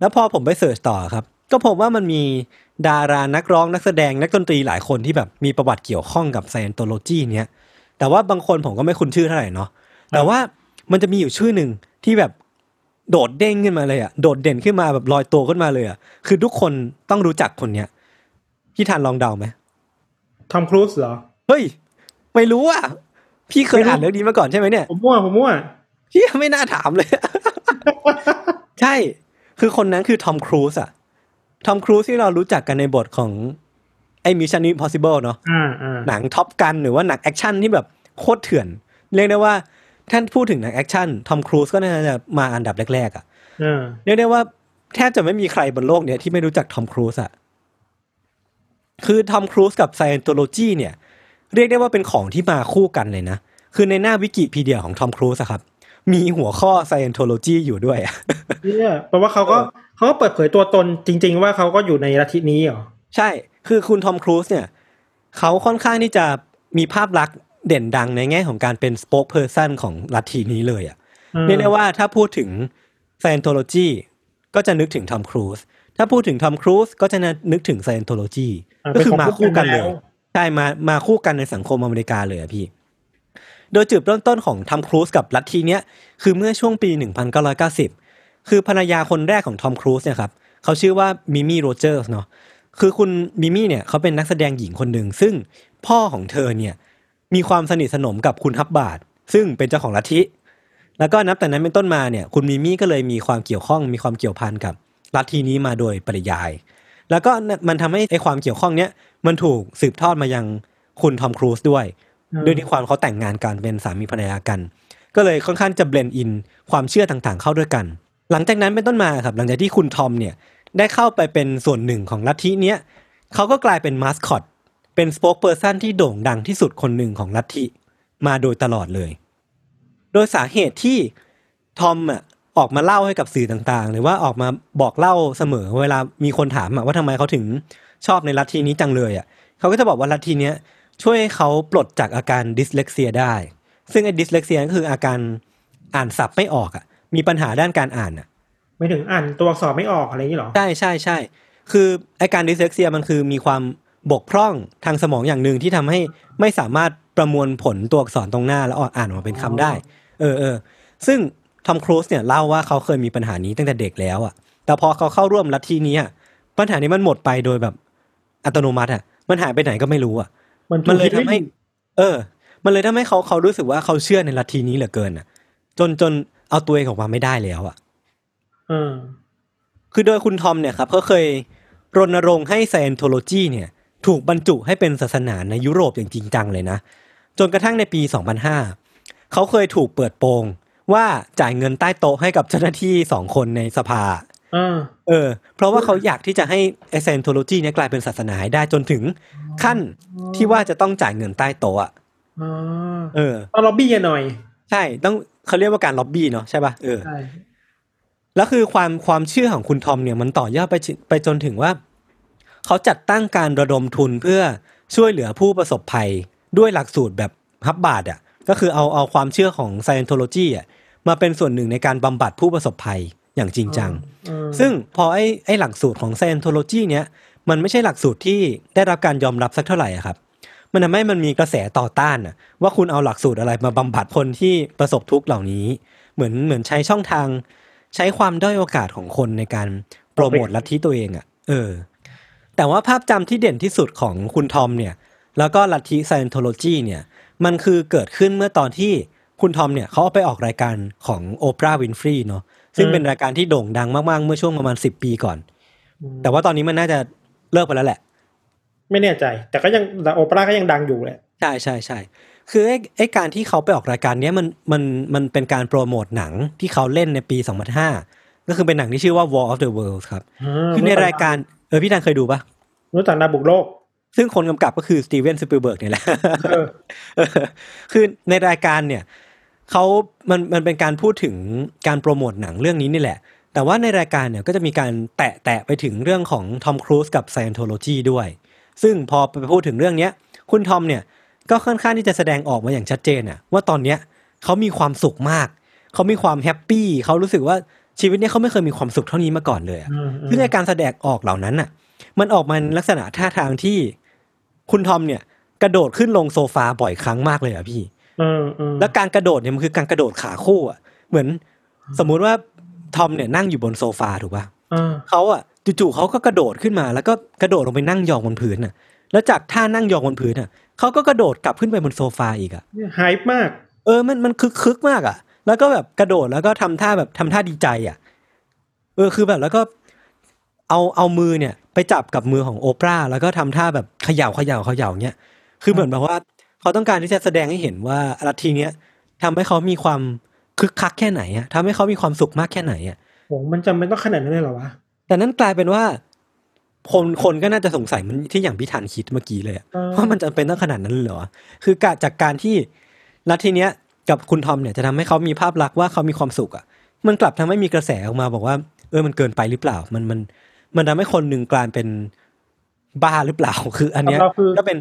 แล้วพอผมไป search ต่อครับ ก็พบว่ามันมีดารานักร้องนักแสดงนักดนตรีหลายคนที่แบบมีประวัติเกี่ยวข้องกับไซ i อนโตโลจีเนี้ยแต่ว่าบางคนผมก็ไม่คุ้นชื่อเท่าไหร่เนาะแต่ว่ามันจะมีอยู่ชื่อหนึ่งที่แบบโดดเด้งขึ้นมาเลยอะ่ะโดดเด่นขึ้นมาแบบลอยตัวขึ้นมาเลยอะ่ะคือทุกคนต้องรู้จักคนเนี้ยพี่ทันลองเดาไหมทอมครูซเหรอเฮ้ยไม่รู้อะพี่เคยไม่รู้อ่านเรื่องนี้มาก่อนใช่ไหมเนี่ยผมมั่วผมมั่วพี่ไม่น่าถามเลย ใช่ คือคนนั้นคือทอมครูซอะทอมครูซที่เรารู้จักกันในบทของไอ้ Mission Impossible เนาะอ่าอ่าหนัง Top Gun หรือว่าหนังแอคชั่นที่แบบโคตรเถื่อน เรียกได้ว่าถ้าพูดถึงหนังแอคชั่นทอมครูซก็น่าจะมาอันดับแรกๆอะอ่าเรียกได้ว่าแทบจะไม่มีใครบนโลกเนี้ยที่ไม่รู้จักทอมครูซอะคือทอมครูซกับ Scientology เนี่ย เรียกได้ว่าเป็นของที่มาคู่กันเลยนะ คือในหน้าวิกิพีเดียของทอมครูซอะครับ มีหัวข้อ Scientology อยู่ด้วยอะเนี่ยแปลว่าเขาก็เขาก็เปิดเผยตัวตนจริง ๆ ว่าเขาก็อยู่ในลัทธินี้เหรอ ใช่ คือคุณทอมครูซเนี่ย เขาค่อนข้างที่จะมีภาพลักษณ์เด่นดังในแง่ของการเป็น spokesperson ของลัทธินี้เลยอะ่ะอืมเรียกได้ว่าถ้าพูดถึง Scientology ก็จะนึกถึงทอมครูซถ้าพูดถึงทอมครูซก็จะนึกถึง Scientology อ่าก็คือเป็นของมาคู่กันเลยคู่กันแล้วใช่มามาคู่กันในสังคมอเมริกาเลยอะพี่ โดยจุดเริ่มต้นของทอมครูซกับลัทธิเนี้ยคือเมื่อช่วงปี 1990 คือภรรยาคนแรกของทอมครูซเนี่ยครับเขาชื่อว่ามิมี่โรเจอร์สเนาะคือคุณมิมี่เนี่ยเขาเป็นนักแสดงหญิงคนหนึ่งซึ่งพ่อของเธอเนี่ยมีความสนิทสนมกับคุณฮับบาร์ดซึ่งเป็นเจ้าของลัทธิแล้วก็นับแต่นั้นเป็นต้นมาเนี่ยคุณมิมี่ก็เลยมีความเกี่ยวข้องมีความเกี่ยวพันกับลัทธินี้มาโดยปริยาย แล้วก็มันทำให้ไอความเกี่ยวข้องเนี้ยมันถูกสืบทอดมายังคุณทอมครูซด้วย ด้วยที่ความเขาแต่งงานกันเป็นสามีภรรยากัน ก็เลยค่อนข้างจะ blend in ความเชื่อต่างๆ เข้าด้วยกัน หลังจากนั้นเป็นต้นมาครับ หลังจากที่คุณทอมเนี่ยได้เข้าไปเป็นส่วนหนึ่งของลัทธิเนี้ยเขาก็กลายเป็นมาสคอตเป็นสป o อ e เพ r ร o ันที่โด่งดังที่สุดคนหนึ่งของลัทธิมาโดยตลอดเลย โดยสาเหตุที่ทอมอะออกมาเล่าให้กับสื่อต่างๆ หรือว่าออกมาบอกเล่าเสมอเวลามีคนถามว่าทำไมเขาถึงชอบในลัทธินี้จังเลยอะเขาก็จะบอกว่าลัทธิเนี้ย ช่วยให้เขาปลดจากอาการ dyslexia ได้ ซึ่งไอ้ dyslexia ก็คืออาการอ่านศัพท์ไม่ออกอะ มีปัญหาด้านการอ่านอะ หมายถึงอ่านตัวอักษรไม่ออกอะไรอย่างนี้เหรอ ใช่ใช่ใช่ คือไออาการ dyslexia มันคือมีความบกพร่องทางสมองอย่างหนึ่งที่ทำให้ไม่สามารถประมวลผลตัวอักษรตรงหน้าแล้วอ่านออกมาเป็นคำได้ เออเออ ซึ่งทอมครูซเนี่ยเล่าว่าเขาเคยมีปัญหานี้ตั้งแต่เด็กแล้วอะ แต่พอเขาเข้าร่วมลัทธินี้อะปัญหานี้มันหมดไปโดยแบบอัตโนมัติอะ มันหายไปไหนก็ไม่รู้อะ มันมันเลยถูกคิดทำให้ เออ มันเลยทำให้เขาเขารู้สึกว่าเขาเชื่อในลัทธินี้เหลือเกินอะ จนจนเอาตัวเองออกมาไม่ได้แล้วอะเออคือโดยคุณทอมเนี่ยครับเขาเคยรณรงค์ให้ไซ n นโทโลจีเนี่ย ถูกบรรจุให้เป็นศาสนาในยุโรปอย่างจริงจังเลยนะ จนกระทั่งในปี 2005 เขาเคยถูกเปิดโปงว่าจ่ายเงินใต้โต๊ะให้กับเจ้าหน้าที่สองคนในสภาเออเออเพราะว่าเขาอยากที่จะให้ไอไซ n นโทโลจีเนี่ยกลายเป็นศาสนาให้ได้จนถึง ขั้นที่ว่าจะต้องจ่ายเงินใต้โต๊ะอะอ๋อเออต้องล็อบบี้กันหน่อย ใช่ต้องเขาเรียกว่าการล็อบบี้เนาะใช่ป่ะเออใช่แล้วคือความความเชื่อของคุณทอมเนี่ยมันต่อยอดไปถึไปจนถึงว่า เขาจัดตั้งการระดมทุนเพื่อช่วยเหลือผู้ประสบภัยด้วยหลักสูตรแบบฮับบาทอะก็คือเอาเอาความเชื่อของ Scientology อะมาเป็นส่วนหนึ่งในการบำบัดผู้ประสบภัยอย่างจริงจังเออซึ่งพอไอ้ไอ้หลักสูตรของ Scientology เนี้ย มันไม่ใช่หลักสูตรที่ได้รับการยอมรับสักเท่าไหร่อะครับ มันทำให้มันมีกระแสต่อต้านอะว่าคุณเอาหลักสูตรอะไรมาบำบัดคนที่ประสบทุกข์เหล่านี้ เหมือนเหมือนใช้ช่องทาง ใช้ความด้อยโอกาสของคนในการโปรโมทลัทธิตัวเองอะเออ แต่ว่าภาพจำที่เด่นที่สุดของคุณทอมเนี่ย แล้วก็ลัทธิ Scientology เนี่ย มันคือเกิดขึ้นเมื่อตอนที่คุณทอมเนี่ยเขาเอาไปออกรายการของโอปราห์วินฟรีเนาะซึ่งเป็นรายการที่โด่งดังมากๆ เมื่อช่วงประมาณสิบปีก่อน แต่ว่าตอนนี้มันน่าจะ เลิกไปแล้วแหละ ไม่แน่ใจ แต่ก็ยังแต่โอเปร่าก็ยังดังอยู่แหละใช่ใช่ใช่คือไอ้ไอ้การที่เขาไปออกรายการเนี้ยมันมันมันเป็นการโปรโมทหนังที่เขาเล่นในปี 2005 ก็คือเป็นหนังที่ชื่อว่า War of the Worlds ครับคือในรายการเออพี่ดันเคยดูปะรู้จักหนังบุกโลก ซึ่งคนกำกับก็คือสตีเวนสปิลเบิร์กเนี่ยแหละเออเออคือในรายการเนี่ยเขามันมันเป็นการพูดถึงการโปรโมทหนังเรื่องนี้นี่แหละ แต่ว่าในรายการเนี่ยก็จะมีการแตะแตะไปถึงเรื่องของทอมครูซกับ Scientology ด้วย ซึ่งพอไปพูดถึงเรื่องเนี้ยคุณทอมเนี่ยก็ค่อนข้างที่จะแสดงออกมาอย่างชัดเจนอะว่าตอนเนี้ยเขามีความสุขมาก เขามีความ happy เขารู้สึกว่าชีวิตเนี้ยเขาไม่เคยมีความสุขเท่านี้มาก่อนเลยอะอืมอืมซึ่งในการแสดงออกเหล่านั้นน่ะมันออกมาในลักษณะท่าทางที่คุณทอมเนี่ยกระโดดขึ้นลงโซฟาบ่อยครั้งมากเลยอะพี่เออเออแล้วการกระโดดเนี่ยมันคือการกระโดดขาคู่อะเหมือนสมมุติว่า ทอมเนี่ยนั่งอยู่บนโซฟาถูกป่ะเออเขาอะจู่ๆเขาก็กระโดดขึ้นมา แล้วก็กระโดดลงไปนั่งยองบนพื้นน่ะ แล้วจากท่านั่งยองบนพื้นน่ะเขาก็กระโดดกลับขึ้นไปบนโซฟาอีกอะไฮป์มาก เออมันมันคึกคึกมากอะ่ะ แล้วก็แบบกระโดดแล้วก็ทำท่าแบบทำท่าดีใจอะ่ะ เออคือแบบแล้วก็เอาเอามือเนี่ย ไปจับกับมือของโอปราห์แล้วก็ทำท่าแบบเขย่าเขย่าเขย่าเนี้ยคือเหมือนแบบว่าเขาต้องการที่จะแสดงให้เห็นว่าลัทธิเนี้ยทำให้เขามีความ คึกคักแค่ไหนอะทำให้เขามีความสุขมากแค่ไหนอะโหมันจำเป็นต้องขนาดนั้นเลยเหรอวะแต่นั้นกลายเป็นว่า คนคนก็น่าจะสงสัยมันที่อย่างพี่ธันคิดเมื่อกี้เลยอะเออว่ามันจะเป็นต้องขนาดนั้นเลยเหรอคือกะจากการที่ลัทธิเนี้ยกับคุณทอมเนี่ยจะทำให้เขามีภาพลักษณ์ว่าเขามีความสุขอะมันกลับทำให้มีกระแสออกมาบอกว่า เออมันเกินไปหรือเปล่า มันมันมันทำให้คนหนึ่งกลายเป็นบ้าหรือเปล่า คืออันเนี้ยเราคือก็เป็น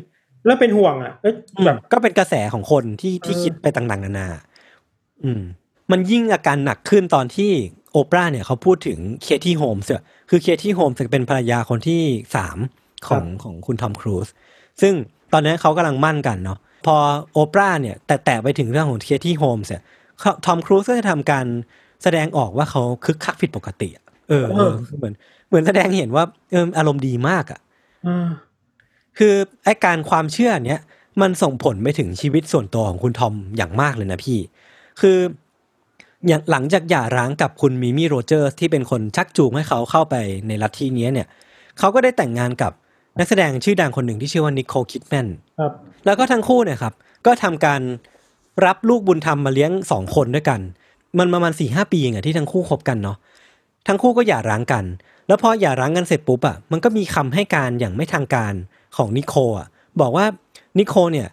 แล้วเป็นห่วงอะเอ้ยอืมแบบก็เป็นกระแสของคนที่ที่เออคิดไปต่างๆนานา อืม มันยิ่งอาการหนักขึ้นตอนที่โอปราห์เนี่ยเขาพูดถึงเคที่โฮมส์อะคือเคที่โฮมส์เป็นภรรยาคนที่สามของของคุณทอมครูซซึ่งตอนนั้นเขากำลังหมั้นกันเนาะพอโอปราห์เนี่ยแตะแตะไปถึงเรื่องของเคที่โฮมส์เนี่ยเขาทอมครูซก็จะทำการแสดงออกว่าเขาคึกคักผิดปกติอะเออเออเหมือนเหมือนแสดงให้เห็นว่าเอออารมณ์ดีมากอะเออคือไอการความเชื่อเนี้ยมันส่งผลไปถึงชีวิตส่วนตัวของคุณทอมอย่างมากเลยนะพี่ คือ อย่างหลังจากหย่าร้างกับคุณมิมี่โรเจอร์สที่เป็นคนชักจูงให้เขาเข้าไปในลัทธิเนี้ยเนี่ย เขาก็ได้แต่งงานกับนักแสดงชื่อดังคนหนึ่งที่ชื่อว่านิโคลคิดแมนครับ แล้วก็ทั้งคู่เนี่ยครับ ก็ทำการรับลูกบุญธรรมมาเลี้ยงสองคนด้วยกัน มันประมาณสี่ห้าปีเองอะที่ทั้งคู่คบกันเนาะ ทั้งคู่ก็หย่าร้างกัน แล้วพอหย่าร้างกันเสร็จปุ๊บอะมันก็มีคำให้การอย่างไม่ทางการของนิโคลอะบอกว่านิโคลเนี่ย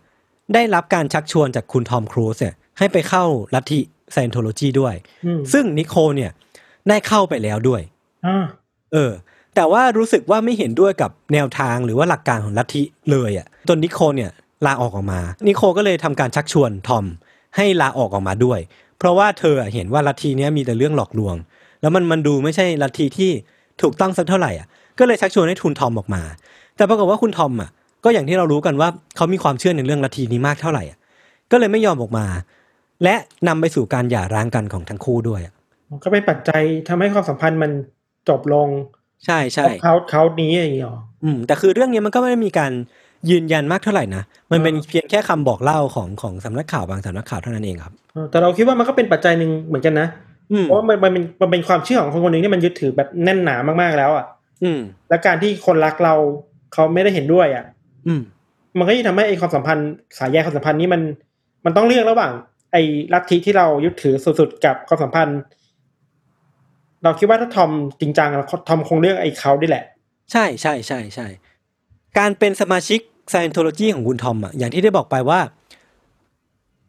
ได้รับการชักชวนจากคุณทอมครูซเนี่ยให้ไปเข้าลัทธิ Scientology ด้วยอืมซึ่งนิโคลเนี่ยได้เข้าไปแล้วด้วยอ่าเออ แต่ว่ารู้สึกว่าไม่เห็นด้วยกับแนวทางหรือว่าหลักการของลัทธิเลยอะ่ะจนนิโคลเนี่ยลาออกออกมา นิโคลก็เลยทำการชักชวนทอมให้ลาออกออกมาด้วย เพราะว่าเธอเห็นว่าลัทธิเนี้ยมีแต่เรื่องหลอกลวง แล้วมันมันดูไม่ใช่ลัทธิที่ถูกต้องสักเท่าไหร่อะก็เลยชักชวนให้ทุนทอมออกมา แต่ปรากฏว่าคุณทอมอะก็อย่างที่เรารู้กันว่าเขามีความเชื่อในเรื่องลัทธินี้มากเท่าไหร่อะก็เลยไม่ยอมออกมา และนำไปสู่การหย่าร้างกันของทั้งคู่ด้วยอะก็เป็นปัจจัยทำให้ความสัมพันธ์มันจบลง ใช่ใช่เขาเขานี้อย่างนี้หรออืมแต่คือเรื่องนี้มันก็ไม่ได้มีการยืนยันมากเท่าไหร่นะ มันเป็นเพียงแค่คำบอกเล่าของของสำนักข่าวบางสำนักข่าวเท่านั้นเองครับเออแต่เราคิดว่ามันก็เป็นปัจจัยหนึ่งเหมือนกันนะอืมเพราะว่ามันมันเป็นมันเป็นความเชื่อของคนคนหนึ่งที่มันยึดถือแบบแน่นหนามากๆแล้วอะ อืม และการที่คนรักเราเขาไม่ได้เห็นด้วยอะ อืม มันก็ยิ่งทำให้ไอ้ความสัมพันธ์สายใยความสัมพันธ์นี้มัน มันต้องเลือกระหว่าง ไอ้ลัทธิที่เรายึดถือสุดๆกับความสัมพันธ์ เราคิดว่าถ้าทอมจริงจังอะทอมคงเลือกไอ้เขาดิแหละ ใช่ใช่ใช่ใช่การเป็นสมาชิก Scientology ของคุณทอมอะอย่างที่ได้บอกไปว่า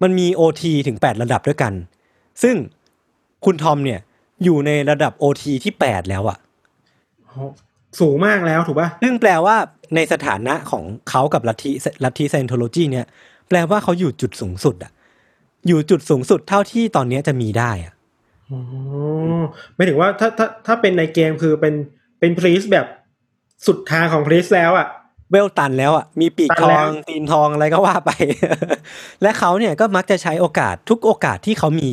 มันมี OT ถึง8ระดับด้วยกัน ซึ่งคุณทอมเนี่ย อยู่ในระดับ OT ที่8แล้วอะสูงมากแล้วถูกป่ะซึ่งแปลว่าในสถานะของเขากับลัทธิลัทธิ Scientology เนี่ย แปลว่าเขาอยู่จุดสูงสุดอะ อยู่จุดสูงสุดเท่าที่ตอนเนี้ยจะมีได้อะอ๋อไม่ถึงว่าถ้าถ้าถ้าเป็นในเกมคือเป็นเป็นพรีสแบบสุดทางของพรีสแล้วอะเวลตันแล้วอะมีปีกตันทแล้อวงตีนทองอะไรก็ว่าไป และเขาเนี่ยก็มักจะใช้โอกาสทุกโอกาสที่เขามี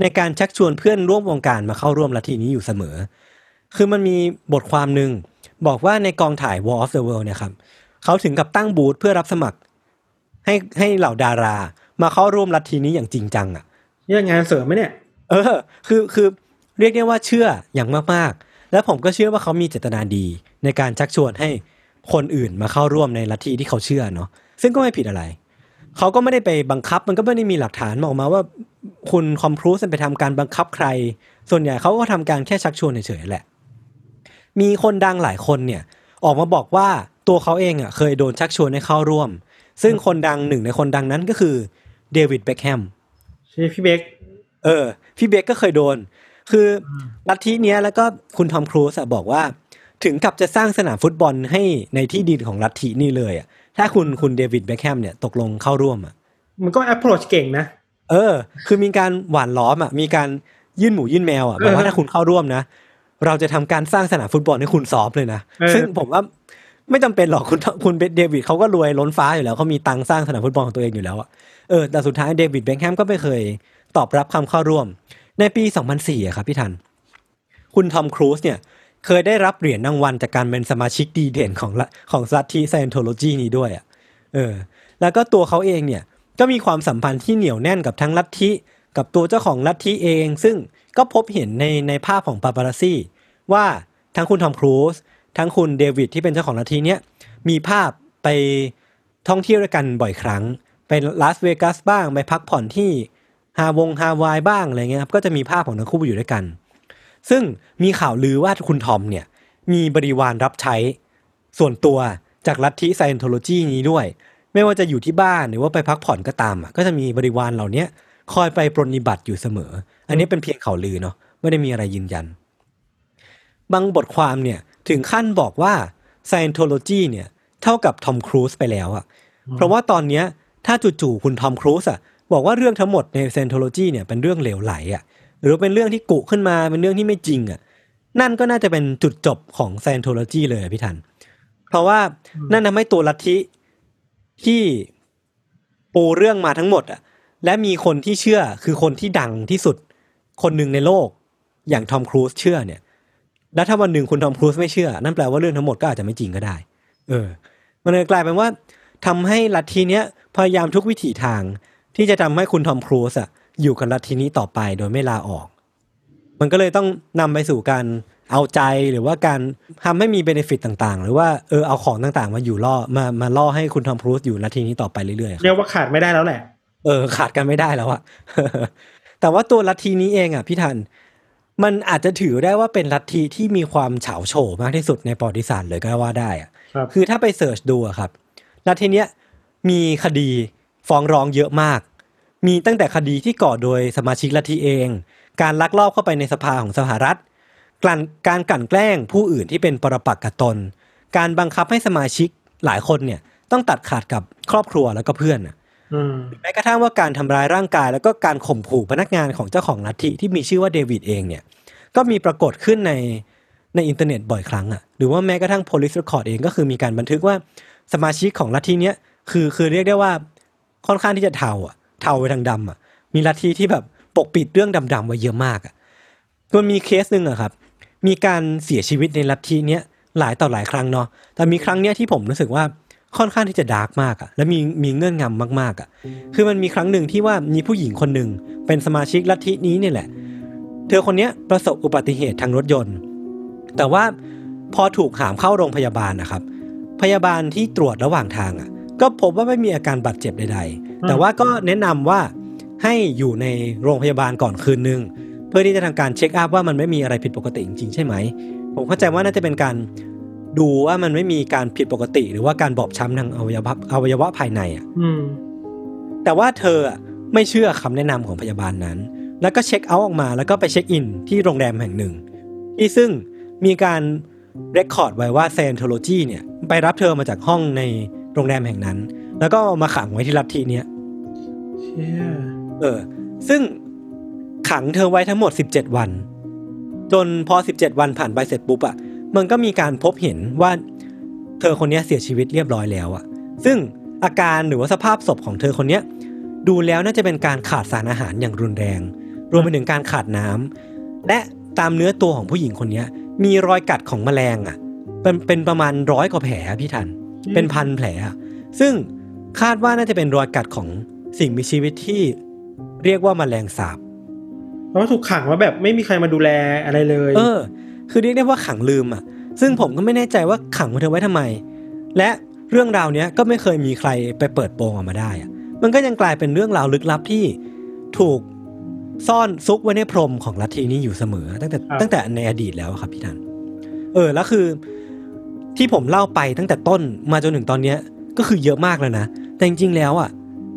ในการชักชวนเพื่อนร่วมวงการมาเข้าร่วมลัทธินี้อยู่เสมอ คือมันมีบทความหนึ่งบอกว่าในกองถ่าย War of the World เนี่ยครับเขาถึงกับตั้งบูธเพื่อรับสมัคร ให้ให้เหล่าดารา มาเข้าร่วมลัทธินี้อย่างจริงจังอะเนี่ยงานเสริมไหมเนี่ย เออ คือคือเรียกได้ว่าเชื่ออย่างมากๆ แล้วผมก็เชื่อว่าเขามีเจตนาดี ในการชักชวนให้คนอื่นมาเข้าร่วมในลัทธิที่เขาเชื่อเนาะซึ่งก็ไม่ผิดอะไร เขาก็ไม่ได้ไปบังคับมันก็ไม่ได้มีหลักฐานออกมาว่า คุณคอมพรูสไปทำการบังคับใคร ส่วนใหญ่เขาก็ทำการแค่ชักชวนเฉยๆแหละ มีคนดังหลายคนเนี่ย ออกมาบอกว่าตัวเขาเองอะเคยโดนชักชวนให้เข้าร่วม ซึ่งคนดังหนึ่งในคนดังนั้นก็คือ เดวิดเบคแฮมใช่พี่เบคเออ พี่เบคก็เคยโดน คือลัทธิเนี้ยแล้วก็คุณทอมครูซอะบอกว่า ถึงกับจะสร้างสนามฟุตบอลให้ในที่ดินของลัทธินี่เลยอะถ้าคุณคุณเดวิดเบคแฮมเนี่ยตกลงเข้าร่วมอะมันก็ approach เก่งนะ เออ คือมีการหว่านล้อมอะมีการยื่นหมูยื่นแมวอะบอกว่าเออถ้าคุณเข้าร่วมนะ เราจะทำการสร้างสนามฟุตบอลให้คุณซ้อมเลยนะเออซึ่งผมว่าไม่จำเป็นหรอกคุณคุณเดวิดเขาก็รวยล้นฟ้าอยู่แล้วเขามีตังค์สร้างสนามฟุตบอลของตัวเองอยู่แล้วอะ เออแต่สุดท้ายเดวิดเบคแฮมก็ไม่เคยตอบรับคำเข้าร่วม ในปี 2004ครับพี่ทัน คุณทอมครูซเนี่ยเคยได้รับเหรียญรางวัลจากการเป็นสมาชิกดีเด่นของของลัทธิไซ n นโทโลจีนี้ด้วยอะเออ แล้วก็ตัวเขาเองเนี่ยก็มีความสัมพันธ์ที่เหนียวแน่นกับทั้งลัทธิกับตัวเจ้าของลัทธิเอง ซึ่งก็พบเห็นในในภาพของปาปารัสซี่ว่าทั้งคุณทอมครูซทั้งคุณเดวิดที่เป็นเจ้าของลัทธิเนี่ยมีภาพไปท่องเที่ยวด้วยกันบ่อยครั้ง ไปลาสเวกัสบ้าง ไปพักผ่อนที่ฮาวงฮาวายบ้างอะไรเงี้ยครับก็จะมีภาพของทั้งคู่อยู่ด้วยกัน ซึ่งมีข่าวลือว่าคุณทอมเนี่ยมีบริวารรับใช้ส่วนตัวจากลัทธิไซ n นโทโลจีนี้ด้วย ไม่ว่าจะอยู่ที่บ้านหรือว่าไปพักผ่อนก็ตามอะก็จะมีบริวารเหล่านี้คอยไปปรนนิบัติอยู่เสมอ อันนี้เป็นเพียงข่าวลือเนาะไม่ได้มีอะไรยืนยัน บางบทความเนี่ยถึงขั้นบอกว่า Scientology เนี่ยเท่ากับทอมครูซไปแล้วอะเพราะว่าตอนเนี้ย ถ้าจู่ๆคุณทอมครูซอะบอกว่าเรื่องทั้งหมดใน Scientology เนี่ยเป็นเรื่องเหลวไหลอะหรือเป็นเรื่องที่กุขึ้นมาเป็นเรื่องที่ไม่จริงอะนั่นก็น่าจะเป็นจุดจบของ Scientology เลยอะพี่ทัน เพราะว่านั่นทำให้ตัวลัทธิที่ปูเรื่องมาทั้งหมดอะและมีคนที่เชื่อคือคนที่ดังที่สุด คนหนึ่งในโลก อย่างทอมครูซเชื่อเนี่ย แล้วถ้าวันหนึ่งคุณทอมครูซไม่เชื่อ นั่นแปลว่าเรื่องทั้งหมดก็อาจจะไม่จริงก็ได้ เออ มันเลยกลายเป็นว่าทำให้ลัทธิเนี้ย พยายามทุกวิถีทางที่จะทำให้คุณทอมครูซอะอยู่กับลัทธินี้ต่อไปโดยไม่ลาออก มันก็เลยต้องนำไปสู่การเอาใจหรือว่าการทำให้มีเบนฟิตต่างๆ หรือว่าเออเอาของต่างๆ มาอยู่ล่อมามาล่อให้คุณทอมครูซอยู่ลัทธินี้ต่อไปเรื่อยๆครับเรียกว่าขาดไม่ได้แล้วแหละเออขาดกันไม่ได้แล้วอะแต่ว่าตัวลัทธินี้เองอะพี่ทันมันอาจจะถือได้ว่าเป็นลัทธิที่มีความเฉาโฉมากที่สุดในประวัติศาสตร์เลยก็ว่าได้อะครับคือถ้าไปเสิร์ชดูอะครับลัทธิเนี้ย มีคดีฟ้องร้องเยอะมาก มีตั้งแต่คดีที่ก่อโดยสมาชิกลัทธิเอง การลักลอบเข้าไปในสภาของสหรัฐการการกลั่นแกล้งผู้อื่นที่เป็นปรปักษ์กับตน การบังคับให้สมาชิกหลายคนเนี่ยต้องตัดขาดกับครอบครัวแล้วก็เพื่อนน่ะอืมแม้กระทั่งว่าการทำร้ายร่างกาย แล้วก็การข่มขู่พนักงานของเจ้าของลัทธิที่มีชื่อว่าเดวิดเองเนี่ย ก็มีปรากฏขึ้นในในอินเทอร์เน็ตบ่อยครั้งอะ่ะ หรือว่าแม้กระทั่ง police record เองก็คือมีการบันทึกว่าสมาชิกของลัทธิเนี้ย คือคือเรียกได้ว่าค่อนข้างที่จะเทาอะเทาไปทางดำอะมีลัทธิที่แบบปกปิดเรื่องดำๆไว้เยอะมากอะมันมีเคสหนึ่งอะครับ มีการเสียชีวิตในลัทธิเนี้ยหลายต่อหลายครั้งเนาะแต่มีครั้งเนี้ยที่ผมรู้สึกว่าค่อนข้างที่จะดาร์กมากอะและมีมีเงื่อนงำมากๆอะคือมันมีครั้งหนึ่งที่ว่ามีผู้หญิงคนหนึ่งเป็นสมาชิกลัทธินี้เนี่ยแหละ เธอคนเนี้ยประสบอุบัติเหตุทางรถยนต์ แต่ว่าพอถูกหามเข้าโรงพยาบาลนะครับ พยาบาลที่ตรวจระหว่างทางอะ ก็พบว่าไม่มีอาการบาดเจ็บใดๆ แต่ว่าก็แนะนำว่าให้อยู่ในโรงพยาบาลก่อนคืนนึง เพื่อที่จะทำการ check up ว่ามันไม่มีอะไรผิดปกติจริงๆใช่ไหม ผมเข้าใจว่าน่าจะเป็นการดูว่ามันไม่มีการผิดปกติ หรือว่าการบอบช้ำทางอวัยวะอวัยวะภายในอะอืมแต่ว่าเธออะไม่เชื่อคำแนะนำของพยาบาลนั้น แล้วก็เช็คเอาท์ออกมา แล้วก็ไปเช็คอินที่โรงแรมแห่งหนึ่ง ที่ซึ่งมีการ record ไว้ว่า Scientology เนี่ยไปรับเธอมาจากห้องใน โรงแรมแห่งนั้น แล้วก็เอามาขังไว้ที่ลัทธิเนี้ยเชี่ยเออ ซึ่งขังเธอไว้ทั้งหมด17วัน จนพอ17วันผ่านไปเสร็จปุ๊บอะมันก็มีการพบเห็นว่าเธอคนเนี้ยเสียชีวิตเรียบร้อยแล้วอะซึ่งอาการหรือว่าสภาพศพของเธอคนเนี้ยดูแล้วน่าจะเป็นการขาดสารอาหารอย่างรุนแรง รวมไปถึงการขาดน้ำและตามเนื้อตัวของผู้หญิงคนเนี้ยมีรอยกัดของแมลงอะเป็นเป็นประมาณร้อยกว่าแผลอะพี่ทัน เป็นพันแผลอะซึ่งคาดว่าน่าจะเป็นรอยกัดของสิ่งมีชีวิตที่เรียกว่าแมลงสาบเพราะว่าถูกขังว่าแบบไม่มีใครมาดูแลอะไรเลย เออ คือเรียกได้ว่าขังลืมอะ ซึ่งผมก็ไม่แน่ใจว่าขังเธอไว้ทำไม และเรื่องราวเนี้ยก็ไม่เคยมีใครไปเปิดโปงออกมาได้อะ มันก็ยังกลายเป็นเรื่องราวลึกลับที่ถูกซ่อนซุกไว้ในพรมของลัทธินี้อยู่เสมอ ตั้งแต่ตั้งแต่ในอดีตแล้วอะครับพี่ทัน เออแล้วคือ ที่ผมเล่าไปตั้งแต่ต้นมาจนถึงตอนเนี้ยก็คือเยอะมากแล้วนะ แต่จริงๆแล้วอะ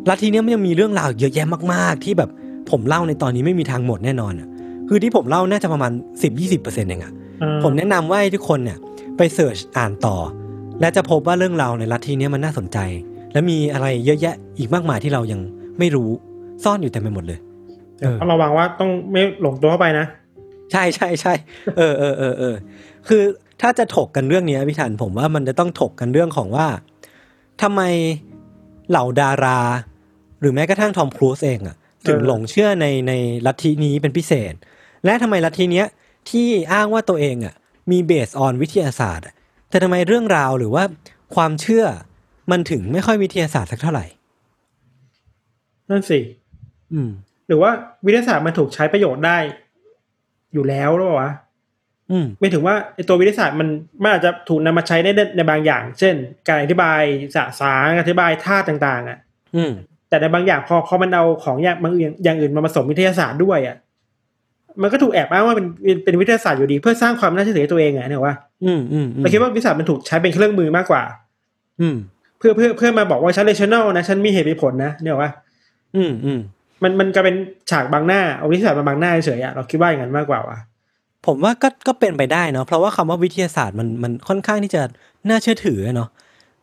ลัทธิเนี้ยมันยังมีเรื่องราวเยอะแยะมากๆ ที่แบบผมเล่าในตอนนี้ไม่มีทางหมดแน่นอนอะคือที่ผมเล่าน่าจะประมาณสิบยี่สิบเปอร์เซ็นต์เองอะเออผมแนะนำว่าให้ทุกคนเนี่ยไปเสิร์ชอ่านต่อ และจะพบว่าเรื่องราวในลัทธิเนี้ยมันน่าสนใจ และมีอะไรเยอะแยะอีกมากมายที่เรายังไม่รู้ซ่อนอยู่เต็มไปหมดเลยเดี๋ยวต้องระวังว่าต้องไม่หลงตัวเข้าไปนะ ใช่ใช่ใช่เออเออเออเออคือ ถ้าจะถกกันเรื่องเนี้ยพี่ทันผมว่ามันจะต้องถกกันเรื่องของว่าทำไมเหล่าดารา หรือแม้กระทั่งทอมครูซเองอะถึงเออหลงเชื่อในในลัทธินี้เป็นพิเศษ และทำไมลัทธิเนี้ยที่อ้างว่าตัวเองอะมีเบสออนวิทยาศาสตร์อะแต่ทำไมเรื่องราวหรือว่าความเชื่อมันถึงไม่ค่อยวิทยาศาสตร์สักเท่าไหร่นั่นสิอืม หรือว่าวิทยาศาสตร์มันถูกใช้ประโยชน์ได้ อยู่แล้วหรือเปล่าวะอืม ไม่ถึงว่าไอตัววิทยาศาสตร์มันมันอาจจะถูกนำมาใช้ในในบางอย่าง เช่น การอธิบายสสารอธิบายธาตุต่าง ๆ อะ อืมแต่ในบางอย่างพอพอมันเอาของอย่างบางอย่างอย่างอื่นมาผสมวิทยาศาสตร์ด้วยอะมันก็ถูกแอบอ้างว่าเป็นเป็นเป็นวิทยาศาสตร์อยู่ดี เพื่อสร้างความน่าเชื่อถือให้ตัวเองอะเนี่ยว่าอืมอืมอืมเราคิดว่าวิทยาศาสตร์มันถูกใช้เป็นเครื่องมือมากกว่า อืม เพื่อเพื่อเพื่อมาบอกว่าฉัน rational นะฉันมีเหตุมีผลนะเนี่ยว่า อืมอืมมันมันก็เป็นฉากบังหน้าเอาวิทยาศาสตร์มาบังหน้าเฉยๆอะเราคิดว่าอย่างนั้นมากกว่าว่ะ ผมว่าก็ก็เป็นไปได้เนาะเพราะว่าคำว่าวิทยาศาสตร์มันมันค่อนข้างที่จะน่าเชื่อถือเนาะ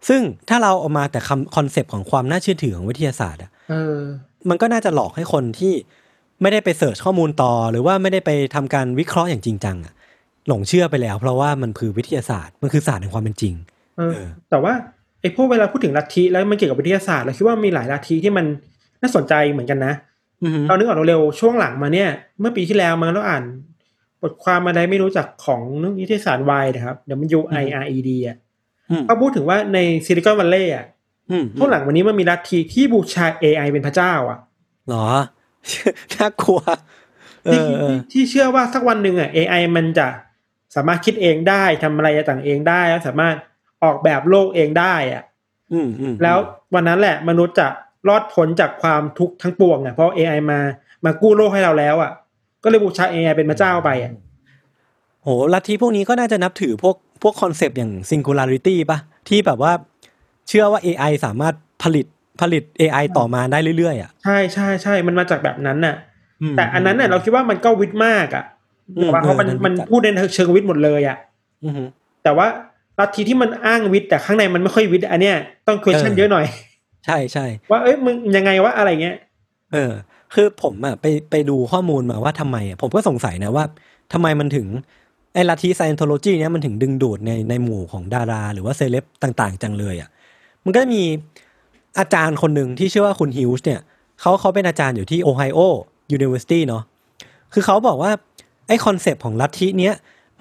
ซึ่งถ้าเราเอามาแต่คำ concept ของความน่าเชื่อถือของวิทยาศาสตร์อะเออมันก็น่าจะหลอกให้คนที่ไม่ได้ไป search ข้อมูลต่อ หรือว่าไม่ได้ไปทำการวิเคราะห์อย่างจริงจังอะหลงเชื่อไปแล้ว เพราะว่ามันคือวิทยาศาสตร์มันคือศาสตร์แห่งความเป็นจริงเออเออแต่ว่าไอ้พวกเวลาพูดถึงลัทธิแล้วมันเกี่ยวกับวิทยาศาสตร์เราคิดว่ามีหลายลัทธิที่มันน่าสนใจเหมือนกันนะอือฮึเรานึกออกเร็วๆช่วงหลังมาเนี่ย เมื่อปีที่แล้วมันเราอ่าน บทความอะไรไม่รู้จักของนักนิติศาสตร์วายนะครับ W I R E D อะอืมเขาพูดถึงว่าในซิลิคอนวัลเลย์อะอืมช่วงหลังวันนี้มันมีลัทธิที่บูชา AI เป็นพระเจ้า อะเหรอ น่ากลัวเอที่อเออที่เชื่อว่าสักวันหนึ่งอะ AI มันจะสามารถคิดเองได้ทำอะไรต่างเองได้แล้วสามารถออกแบบโลกเองได้อะอืมอืมแล้ววันนั้นแหละ มนุษย์จะรอดพ้นจากความทุกข์ทั้งปวงอะเพราะ AI มามากู้โลกให้เราแล้วอะ ก็เลยบูชา AI เป็นพระเจ้าไปอะโหลัทธิพวกนี้ก็น่าจะนับถือพวกพวกคอนเซปต์อย่าง singularity ป่ะที่แบบว่าเชื่อว่า AI สามารถผลิตผลิต AI ต่อมาได้เรื่อยๆอะใช่ใช่ใช่มันมาจากแบบนั้นน่ะมแต่อันนั้นน่ะเราคิดว่ามันก็วิทย์มากอะอืมแต่ว่าเพราะมันเออมันจัดพูดในเชิงวิทย์หมดเลยอะอือฮึแต่ว่าลัทธิที่มันอ้างวิทย์แต่ข้างในมันไม่ค่อยวิทย์อันเนี้ยต้อง question เออเยอะหน่อย ใช่ใช่ว่าเอ้ยมึงยังไงวะอะไรเงี้ย เออ คือผมอะไปไปดูข้อมูลมาว่าทำไมอะผมก็สงสัยนะว่าทำไมมันถึงไอ้ลัทธิไซ n นโทโลจีเนี้ยมันถึงดึงดูดในในหมู่ของดารา หรือว่าเซเลบต่างๆ จังเลยอะมันก็มีอาจารย์คนหนึ่งที่ชื่อว่าคุณฮิวส์เนี่ยเขาเขาเป็นอาจารย์อยู่ที่ Ohio University เนาะคือเขาบอกว่าไอ้ concept ของลัทธิเนี้ย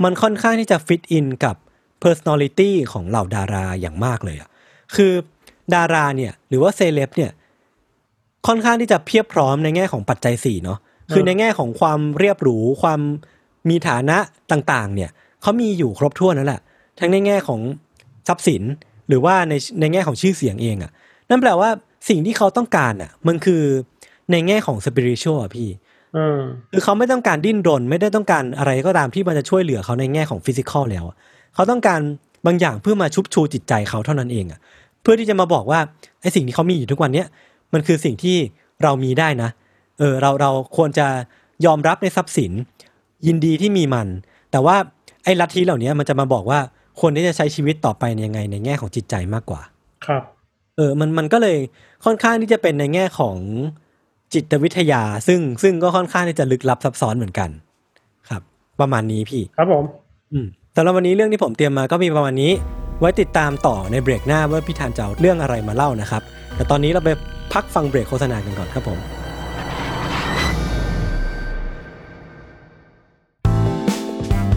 มันค่อนข้างที่จะ fit in กับ personality ของเหล่าดาราอย่างมากเลยอะคือดาราเนี่ยหรือว่าเซเลบเนี่ย ค่อนข้างที่จะเพียบพร้อมในแง่ของปัจจัยสี่เนาะคือในแง่ของความเรียบหรูความมีฐานะต่างๆ เนี่ยเขามีอยู่ครบถ้วนนั่นแหละทั้งในแง่ของทรัพย์สินหรือว่าในในแง่ของชื่อเสียงเองอะ่ะ นั่นแปลว่าสิ่งที่เขาต้องการอะ มันคือในแง่ของสปิริชวลอะพี่เออคือเขาไม่ต้องการดิ้นรน ไม่ได้ต้องการอะไรก็ตามที่มันจะช่วยเหลือเขาในแง่ของฟิสิกอลแล้วอะเขาต้องการบางอย่างเพื่อมาชุบชูจิตใจเขาเท่านั้นเองอะเพื่อที่จะมาบอกว่าไอ้สิ่งที่เขามีอยู่ทุกวันเนี้ย มันคือสิ่งที่เรามีได้นะ เออเราเราควรจะยอมรับในทรัพย์สิน ยินดีที่มีมัน แต่ว่าไอ้ลัทธิเหล่านี้มันจะมาบอกว่าควรที่จะใช้ชีวิตต่อไปในยังไงในแง่ของจิตใจมากกว่า ครับ เออมันมันก็เลยค่อนข้างที่จะเป็นในแง่ของจิตวิทยา ซึ่งซึ่งก็ค่อนข้างที่จะลึกลับซับซ้อนเหมือนกัน ครับ ประมาณนี้พี่ ครับผม อืมสำหรับวันนี้เรื่องที่ผมเตรียมมาก็มีประมาณนี้ ไว้ติดตามต่อในเบรกหน้าว่าพี่ธานจะเอาเรื่องอะไรมาเล่านะครับ แต่ตอนนี้เราไป พักฟังเบรกโฆษณากันก่อนครับผม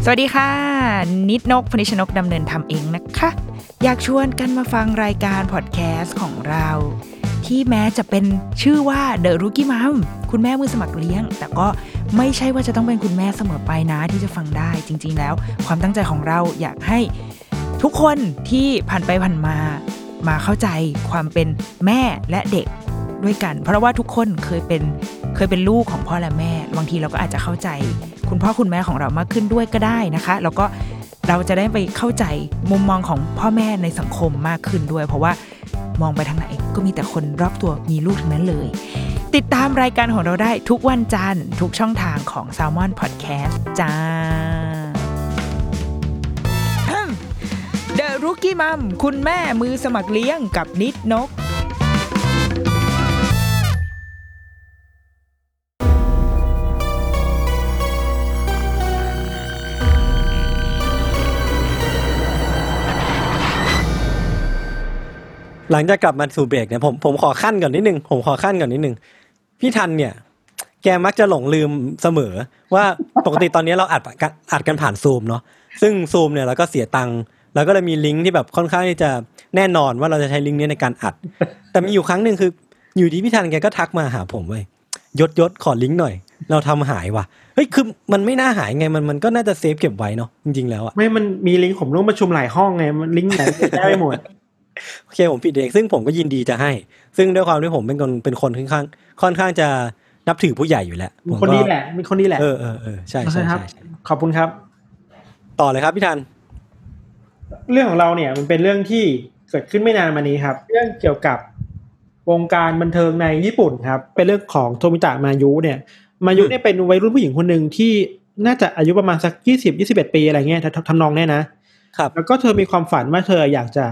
สวัสดีค่ะ นิดนกพนิชนกดำเนินทำเองนะคะ อยากชวนกันมาฟังรายการพอดแคสต์ของเรา ที่แม้จะเป็นชื่อว่า The Rookie Mom คุณแม่มือสมัครเลี้ยง แต่ก็ไม่ใช่ว่าจะต้องเป็นคุณแม่เสมอไปนะที่จะฟังได้จริง ๆ แล้ว ความตั้งใจของเราอยากให้ทุกคนที่ผ่านไปผ่านมา มาเข้าใจความเป็นแม่และเด็กด้วยกัน เพราะว่าทุกคนเคยเป็นเคยเป็นลูกของพ่อและแม่ บางทีเราก็อาจจะเข้าใจ คุณพ่อคุณแม่ของเรามากขึ้นด้วยก็ได้นะคะ แล้วก็เราจะได้ไปเข้าใจมุมมองของพ่อแม่ในสังคมมากขึ้นด้วย เพราะว่ามองไปทางไหนก็มีแต่คนรอบตัวมีลูกทั้งนั้นเลย ติดตามรายการของเราได้ทุกวันจันทร์ทุกช่องทางของ s a l m o n Podcast จ้า The Rookie Mom คุณแม่มือสมัครเลี้ยงกับนิดนก หลังจากกลับมาสู่เบรกเนี่ยผมผมขอขั้นก่อนนิดนึง ผมขอขั้นก่อนนิดนึง พี่ทันเนี่ย แกมักจะหลงลืมเสมอ ว่าปกติตอนนี้เราอัดกันอัดกันผ่านซูมเนาะซึ่งซูมเนี่ยเราก็เสียตังค์ แล้วก็เลยมีลิงก์ที่แบบค่อนข้างที่จะแน่นอนว่าเราจะใช้ลิงก์นี้ในการอัด แต่มีอยู่ครั้งหนึ่งคือ อยู่ดีพี่ทันแกก็ทักมาหาผมเว้ยยศยศขอลิงก์หน่อย เราทำหายว่ะเฮ้ยคือมันไม่น่าหายไงมันมันก็น่าจะเซฟเก็บไว้เนาะจริงๆแล้วอะไม่มันมีลิงก์ผมร่วมประชุมหลายห้องไงมันลิงก์ไหนได้ไม่หมดโอเคผมผิดเองซึ่งผมก็ยินดีจะให้ ซึ่งด้วยความที่ผมเป็นคนเป็นคนค่อนข้าง ค่อนข้างจะนับถือผู้ใหญ่อยู่แล้วมีผมคนก็นี้แหละมีคนนี้แหละเออเออเออใช่โอเคใช่ครับใช่ใช่ขอบคุณครับ ต่อเลยครับพี่ทัน เรื่องของเราเนี่ยมันเป็นเรื่องที่เกิดขึ้นไม่นานมานี้ครับ เรื่องเกี่ยวกับวงการบันเทิงในญี่ปุ่นครับ เป็นเรื่องของโทมิตะมายุเนี่ย มายุเนี่ยเป็นวัยรุ่นผู้หญิงคนหนึ่งที่น่าจะอายุประมาณสักยี่สิบยี่สิบเอ็ดปีอะไรเงี้ยทำนองเนี่ยนะครับ แล้วก็เธอมีความฝันว่าเธออยากจะ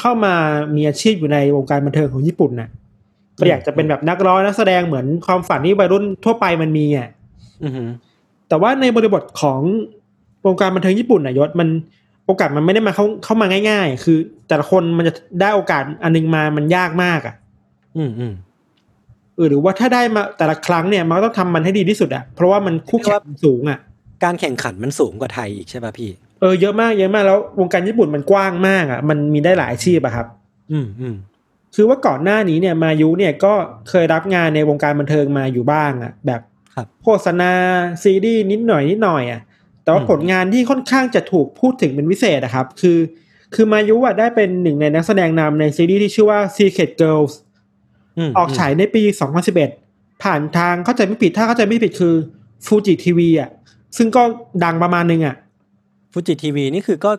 เข้ามามีอาชีพอยู่ในวงการบันเทิงของญี่ปุ่นน่ะก็อยากจะเป็นแบบนักร้องนักแสดงเหมือนความฝันที่วัยรุ่นทั่วไปมันมีอะอือหือแต่ว่าในบริบทของวงการบันเทิงญี่ปุ่นน่ะยศมัน โอกาสมันไม่ได้มาเข้าเข้ามาง่าย ๆ คือ แต่ละคนมันจะได้โอกาสอันนึงมามันยากมากอะ อืมอืมเออหรือว่าถ้าได้มาแต่ละครั้งเนี่ยมันก็ต้องทำมันให้ดีที่สุดอะเพราะว่ามันคู่แข่งสูงอะ การแข่งขันมันสูงกว่าไทยอีกใช่ป่ะพี่เออเยอะมากเยอะมากแล้ววงการญี่ปุ่นมันกว้างมากอะ มันมีได้หลายอาชีพอะครับ อืมอืมคือว่าก่อนหน้านี้เนี่ยมายุเนี่ยก็เคยรับงานในวงการบันเทิงมาอยู่บ้างอะ แบบครับโฆษณาซีรีส์นิดหน่อยนิดหน่อยอะ แต่ว่าอืมผลงานที่ค่อนข้างจะถูกพูดถึงเป็นพิเศษอะครับ คือ คือมายุอะได้เป็นหนึ่งในนักแสดงนำในซีรีส์ที่ชื่อว่า Secret Girls มออกฉายในปี 2011 ผ่านทางเข้าใจไม่ผิดถ้าเข้าใจไม่ผิดคือฟูจิทีวีอะ ซึ่งก็ดังประมาณนึงอะฟูจิทีวีนี่คือก็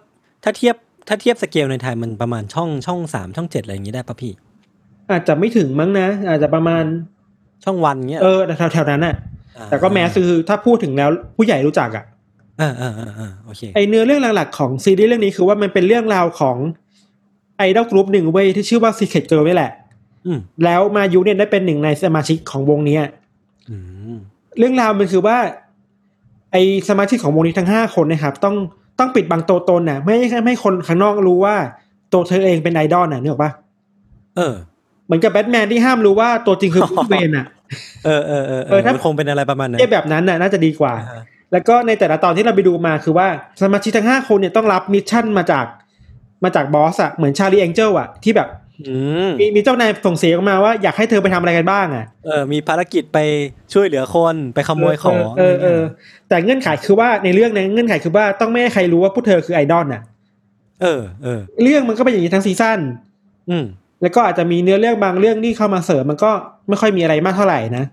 ถ้าเทียบถ้าเทียบสเกลในไทยมันประมาณช่องช่องสามช่องเจ็ดอะไรอย่างนี้ได้ป่ะพี่ อาจจะไม่ถึงมั้งนะ อาจจะประมาณช่องวันเงี้ยเออแถวแถวๆนั้นน่ะแต่ก็ mass คือถ้าพูดถึงแล้วผู้ใหญ่รู้จักอะเออเออเออเออโอเคไอเนื้อเรื่องหลักๆของซีรีส์เรื่องนี้คือว่ามันเป็นเรื่องราวของไอดอลกรุ๊ปหนึ่งเว้ยที่ชื่อว่า Secret Girl นี่แหละอืมแล้วมายุเนี่ยได้เป็นหนึ่งในสมาชิกของวงเนี้ยอืมเรื่องราวมันคือว่า ไอสมาชิกของวงนี้ทั้งห้าคนนะครับ ต้องต้องปิดบังตัวตนน่ะ ไม่ให้ไม่ให้คนข้างนอกรู้ว่าตัวเธอเองเป็นไอดอลน่ะนึกออกปะเออเหมือนกับแบทแมนที่ห้ามรู้ว่าตัวจริงคือ Bruce Wayne น่ะ เออเออเออเอเอออถ้ามันคงเป็นอะไรประมาณนั้นเทียบแบบนั้นน่ะน่าจะดีกว่าอ่าฮะ แล้วก็ในแต่ละตอนที่เราไปดูมาคือว่าสมาชิกทั้งห้าคนเนี่ยต้องรับ mission มาจากมาจาก boss อะเหมือน Charlie Angel อะที่แบบอืมมีมีเจ้านายส่งเสียงออกมาว่าอยากให้เธอไปทำอะไรกันบ้างอะเออมีภารกิจไปช่วยเหลือคนไปขโมยของเออเออเออแต่เงื่อนไขคือว่าในเรื่องนั้นเงื่อนไขคือว่าต้องไม่ให้ใครรู้ว่าพวกเธอคือไอดอลน่ะเออเออเรื่องมันก็เป็นอย่างนี้ทั้งซีซั่นอืมแล้วก็อาจจะมีเนื้อเรื่องบางเรื่องที่เข้ามาเสริมมันก็ไม่ค่อยมีอะไรมากเท่าไหร่นะ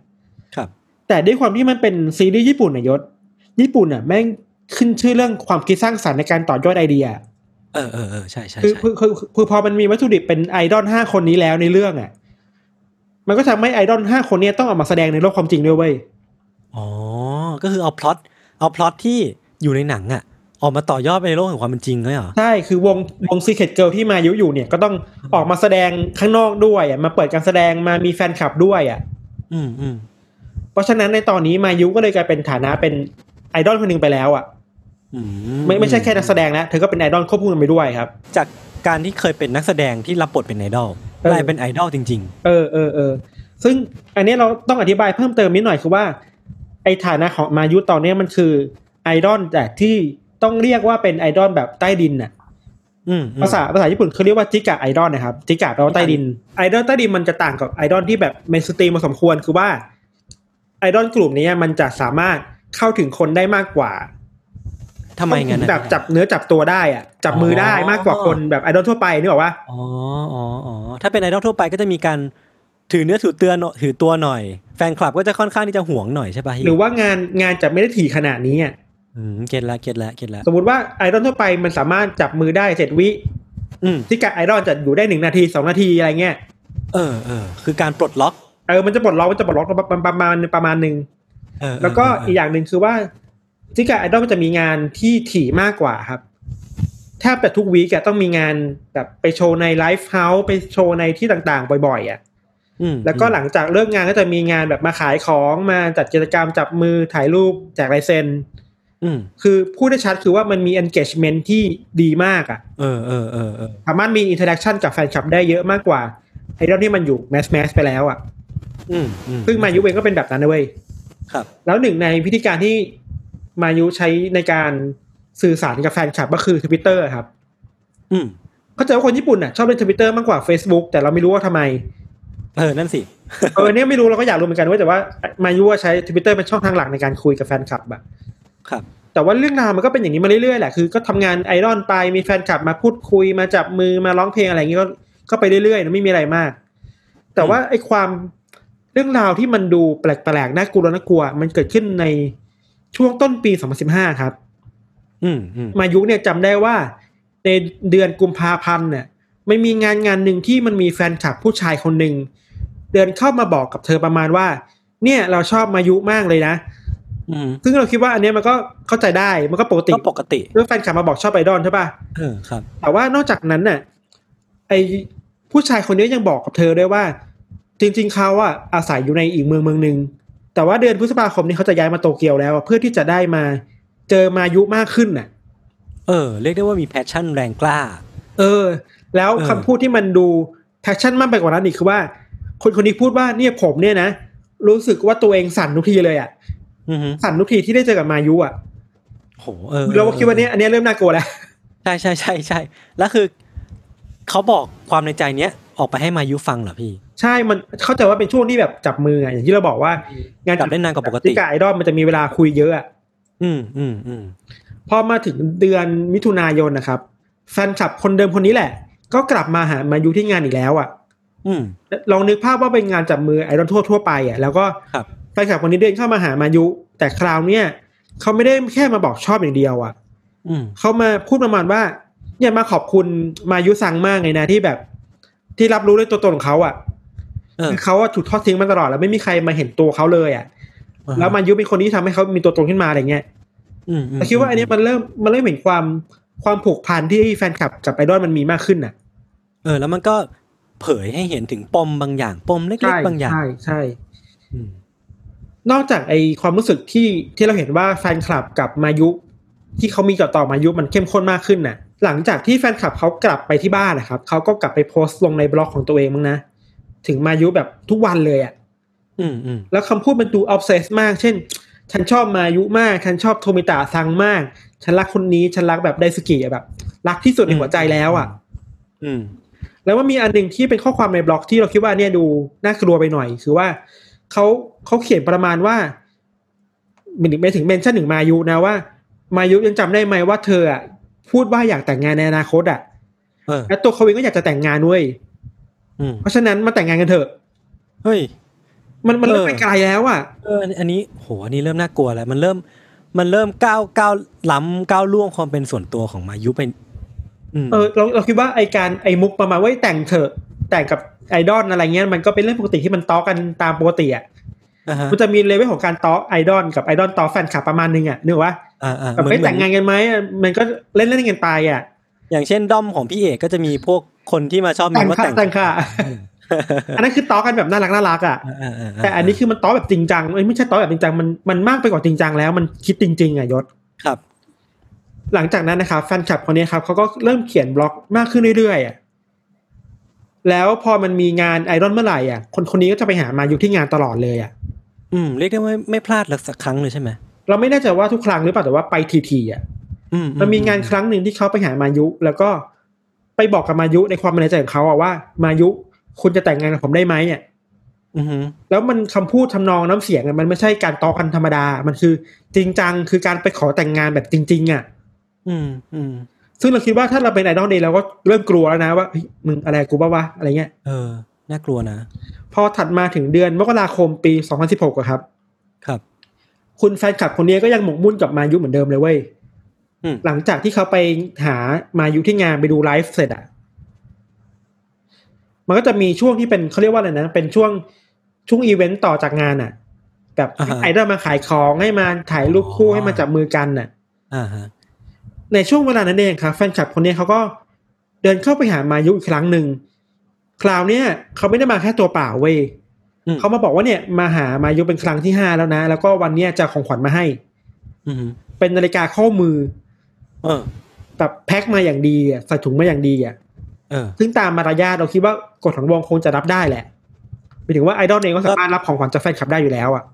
ครับ แต่ด้วยความที่มันเป็นซีรีส์ญี่ปุ่นน่ะยศ ญี่ปุ่นอะแม่งขึ้นชื่อเรื่องความคิดสร้างสรรค์ในการต่อยอดไอเดีย เออเออเออใช่ใช่คือใช่คือคือคือพอมันมีวัตถุดิบเป็นไอดอลห้าคนนี้แล้วในเรื่องอะ มันก็ทำให้ไอดอลห้าคนเนี้ยต้องออกมาแสดงในโลกความจริงด้วยเว้ยอ๋อ ก็คือเอาพล็อตเอาพล็อตที่อยู่ในหนังอะออกมาต่อยอดไปในโลกแห่งความเป็นจริงเลยเหรอ ใช่ คือวงวงซีเค t เกิลที่มายุอยู่เนี่ยก็ต้องออกมาแสดงข้างนอกด้วยอะมาเปิดการแสดงมามีแฟนคลับด้วยอะ อืมอืมเพราะฉะนั้นในตอนนี้มายุก็เลยกลายเป็นฐานะเป็น ไอดอลคนหนึ่งไปแล้วอะอืไม่ไม่ใช่แค่นักแสดงแล้วเธอก็เป็นไอดอลควบคู่กันไปด้วยครับ จากการที่เคยเป็นนักแสดงที่รับบทเป็นไอดอลเออกลายเป็นไอดอลจริงเออเออเออซึ่งอันนี้เราต้องอธิบายเพิ่มเติมนิดหน่อยคือว่า ไอฐานะของมายุตอนนี้มันคือไอดอลแต่ที่ต้องเรียกว่าเป็นไอดอลแบบใต้ดินน่ะๆอืมอืมภาษาภาษาญี่ปุ่นเขาเรียกว่าจิกะไอดอลนะครับจิกะแปลว่าใต้ดินไอดอลใต้ดินมันจะต่างกับไอดอลที่แบบ mainstream mass สมควรคือว่าไอดอลกลุ่มนี้มันจะสามารถ เข้าถึงคนได้มากกว่าทำไมงั้นอะแบบจับเนื้อจับตัวได้อะจับมือได้มากกว่าคนแบบไอดอลทั่วไปนี่บอกว่าอ๋ออ๋ออ๋อถ้าเป็นไอดอลทั่วไปก็จะมีการถือเนื้อถือเตือนถือตัวหน่อย แฟนคลับก็จะค่อนข้างที่จะห่วงหน่อยใช่ป่ะหรือว่างานงานจะไม่ได้ถี่ขนาดนี้อะอืมเก็ตละเก็ตละเก็ตละสมมติว่าไอดอลทั่วไปมันสามารถจับมือได้เจ็ดวิอืมที่กะไอดอลจะอยู่ได้หนึ่งนาทีสองนาทีอะไรเงี้ยเออเออคือการปลดล็อกเออมันจะปลดล็อกมันจะปลดล็อกประประมาณประมาณหนึ่งเออเแล้วก็เอีกอย่างหนึ่งคือว่าจิกะไอดอลมันจะมีงานที่ถี่มากกว่าครับแทบแต่ทุก week อะต้องมีงานแบบไปโชว์ใน live house ไปโชว์ในที่ต่างๆ บ่อยๆอะอืมแล้วก็หลังจากเลิกงานก็จะมีงานแบบมาขายของมาจัดกิจกรรมจับมือถ่ายรูปแจกลายเซ็นอืมคือพูดได้ชัดคือว่ามันมี engagement ที่ดีมากอะเออเออเออเออสามารถมี interaction กับแฟนคลับได้เยอะมากกว่าไอดอลที่มันอยู่ mass mass ไปแล้วอะอืมอืมซึ่งมายุเองก็เป็นแบบนั้นนะเว้ย ครับ แล้วหนึ่งในวิธีการที่มายุใช้ในการสื่อสารกับแฟนคลับก็คือทวิตเตอร์ครับ อืมเข้าใจว่าคนญี่ปุ่นอะชอบเล่นทวิตเตอร์มากกว่า Facebook แต่เราไม่รู้ว่าทำไม เออ นั่นสิ เออเนี่ยไม่รู้เราก็อยากรู้เหมือนกันว่าแต่ว่ามายุว่าใช้ทวิตเตอร์เป็นช่องทางหลักในการคุยกับแฟนคลับอะครับ แต่ว่าเรื่องราวมันก็เป็นอย่างนี้มาเรื่อยๆแหละคือก็ทำงานไอดอลไปมีแฟนคลับมาพูดคุยมาจับมือมาร้องเพลงอะไรอย่างนี้ก็ก็ไปเรื่อยๆนะไม่มีอะไรมาก แต่ว่าไอความ เรื่องราวที่มันดูแปลกๆน่ากลัวน่ากลัว มันเกิดขึ้นในช่วงต้นปี 2015 ครับอืมอืมมายุเนี่ยจำได้ว่า ในเดือนกุมภาพันธ์เนี่ยมันมีงานงานหนึ่งที่มันมีแฟนคลับผู้ชายคนหนึ่งเดินเข้ามาบอกกับเธอประมาณว่า เนี่ยเราชอบมายุมากเลยนะอืมซึ่งเราคิดว่าอันเนี้ยมันก็เข้าใจได้มันก็ปกติก็ปกติเรื่องแฟนคลับมาบอกชอบไอดอลใช่ป่ะเออครับ แต่ว่านอกจากนั้นน่ะ ไอผู้ชายคนนี้ยังบอกกับเธอด้วยว่า จริง ๆเขาอะอาศัยอยู่ในอีกเมืองเมืองหนึ่งแต่ว่าเดือนพฤษภาคมนี้เขาจะย้ายมาโตเกียวแล้วอะเพื่อที่จะได้มาเจอมายุมากขึ้นน่ะ เออ เรียกได้ว่ามี passion แรงกล้า เออ แล้วเออคำพูดที่มันดูpassion มากไปกว่านั้นอีกคือว่า คนคนนี้พูดว่าเนี่ยผมเนี่ยนะรู้สึกว่าตัวเองสั่นทุกทีเลยอะอือฮึสั่นทุกทีที่ได้เจอกับมายุอะโหเออเราก็คิดว่าเนี้ยอันเนี้ยเริ่มน่ากลัวแล้ว ใช่ใช่ใช่ใช่แล้วคือเขาบอกความในใจเนี้ย ออกไปให้มายุฟังเหรอพี่ ใช่มันเข้าใจว่าเป็นช่วงที่แบบจับมืออะอย่างที่เราบอกว่า งานจับได้นานกว่าปกติที่กบไอดอลมันจะมีเวลาคุยเยอะอะอืมอืมอืมพอมาถึงเดือนมิถุนายนนะครับแฟนคลับคนเดิมคนนี้แหละ ก็กลับมาหามายุที่งานอีกแล้วอะ อืมลองนึกภาพว่าเป็นงานจับมือไอดอลทั่วทั่วๆไปอะแล้วก็ครับแฟนคลับคนนี้เดินเข้ามาหามายุ แต่คราวเนี้ยเขาไม่ได้แค่มาบอกชอบอย่างเดียวอะอืมเขามาพูดประมาณว่าเนี่ยมาขอบคุณมายุซังมากเลยนะที่แบบ ที่รับรู้ด้วยตัวตนของเขาอะเออคือเขาอะถูกทอดทิ้งมาตลอดแล้วไม่มีใครมาเห็นตัวเขาเลยอะอ่าฮะแล้วมายุเป็นคนที่ทำให้เขามีตัวตนขึ้นมาอะไรเงี้ยอืมอืมแต่คิดว่าอันนี้มันเริ่มมันเริ่มเห็นความความผูกพันที่แฟนคลับกับไอดอลมันมีมากขึ้นน่ะ เออ แล้วมันก็เผยให้เห็นถึงปมบางอย่างปมเล็กๆบางอย่าง ใช่ใช่อืมนอกจากไอความรู้สึกที่ที่เราเห็นว่าแฟนคลับกับมายุ ที่เขามีต่อต่อมายุมันเข้มข้นมากขึ้นน่ะ หลังจากที่แฟนคลับเขากลับไปที่บ้านนะครับเขาก็กลับไปโพสต์ลงในบล็อกของตัวเองมั้งนะ ถึงมายุแบบทุกวันเลยอะอืมอืมแล้วคำพูดมันดู obsess มาก เช่น ฉันชอบมายุมาก ฉันชอบโทมิตะซังมาก ฉันรักคนนี้ฉันรักแบบ大好きอะแบบ รักที่สุดในหัวใจแล้วอะ อืม แล้วว่ามีอันหนึ่งที่เป็นข้อความในบล็อกที่เราคิดว่าเนี่ยดูน่ากลัวไปหน่อย คือว่าเขาเขาเขียนประมาณว่าไม่ถึง mention ถึงมายุนะว่า มายุยังจำได้ไหมว่าเธออะ พูดว่าอยากแต่งงานในอนาคตอะเออและตัวเขาเองก็อยากจะแต่งงานเว้ยอืมเพราะฉะนั้นมาแต่งงานกันเถอะ เฮ้ย มันมันเริ่มเออไปไกลแล้วอะเอออันอันนี้โหอันนี้เริ่มน่ากลัวแล้ว มันเริ่ม มันเริ่มก้าวก้าวล้ำก้าวล่วงความเป็นส่วนตัวของมายุไปอืมเออเราเราคิดว่าไอการไอมุกประมาณว่าแต่งเถอะ แต่งกับไอดอลอะไรเงี้ยมันก็เป็นเรื่องปกติที่มันต้อกันตามปกติอะอ่าฮะมันจะมี level ของการเต๊าะไอดอลกับไอดอลเต๊าะแฟนคลับประมาณนึงอะนึกว่าอ่าอ่า แบบเหมืไปแต่งงานกันไหมอะมันก็เล่นเล่นกันไปอะ อย่างเช่นด้อมของพี่เอกก็จะมีพวกคนที่มาชอบมีแต่งว่าค่ะแต่งแต่งค่ะอันนั้นคือต้อกันแบบน่ารักน่ารักอะอ่าอ่าาแต่อันนี้คือมันต้อแบบจริงจังเอ้ยไม่ใช่ต้อแบบจริงจังมันมันมากไปกว่าจริงจังแล้วมันคิดจริง ๆอะยศครับ หลังจากนั้นนะครับแฟนคลับคนนี้ครับเขาก็เริ่มเขียนบล็อกมากขึ้นเรื่อยๆอะแล้วพอมันมีงานไอดอลเมื่อไหร่อะคนคนนี้ก็จะไปหามาอยู่ที่งานตลอดเลยอะ อืมเรียกได้ว่าไม่พลาดเลยสักครั้งเลยใช่ไหม เราไม่แน่ใจว่าทุกครั้งหรือเปล่าแต่ว่าไปทีๆอะอืมันมีงานครั้งหนึ่งที่เขาไปหามายุ แล้วก็ไปบอกกับมายุในความในใจของเขาอะว่า มายุคุณจะแต่งงานกับผมได้ไหมเนี่ยอือหือแล้วมันคำพูดทำนองน้ำเสียงอะมันไม่ใช่การตอกันธรรมดา มันคือจริงจังคือการไปขอแต่งงานแบบจริง ๆ อะ อืมอืมซึ่งเราคิดว่าถ้าเราเป็นไอดอลเดย์เราก็เริ่มกลัวแล้วนะว่าเฮ้ยมึงอะไรกูบ้าวะอะไรเงี้ยเออน่ากลัวนะ พอถัดมาถึงเดือนมกราคมปี2016อะครับ ครับ คุณแฟนคลับคนนี้ก็ยังหมกมุ่นกับมายุเหมือนเดิมเลยเว้ยอืมหลังจากที่เขาไปหามายุที่งานไปดูไลฟ์เสร็จอะมันก็จะมีช่วงที่เป็นเขาเรียกว่าอะไรนะ เป็นช่วงช่วงอีเวนต์ต่อจากงานอะแบบอ่าฮะไอดอลมาขายของให้มาถ่ายรูปคู่อ๋อให้มาจับมือกันน่ะอ่าฮะในช่วงเวลานั้นเองครับแฟนคลับคนนี้เขาก็เดินเข้าไปหามายุอีกครั้งหนึ่งคราวเนี้ยเขาไม่ได้มาแค่ตัวเปล่าเว้ยอืม เขามาบอกว่าเนี่ยมาหามายุเป็นครั้งที่ห้าแล้วนะ แล้วก็วันเนี้ยจะของขวัญมาให้ อือหือเป็นนาฬิกาข้อมือ เออแบบแพ็คมาอย่างดีอะใส่ถุงมาอย่างดีอะเออซึ่งตามมารยาทเราคิดว่ากฎของวงคงจะรับได้แหละหมายถึงว่าไอดอลเองก็สามารถรับของขวัญจากแฟนคลับได้อยู่แล้วอะ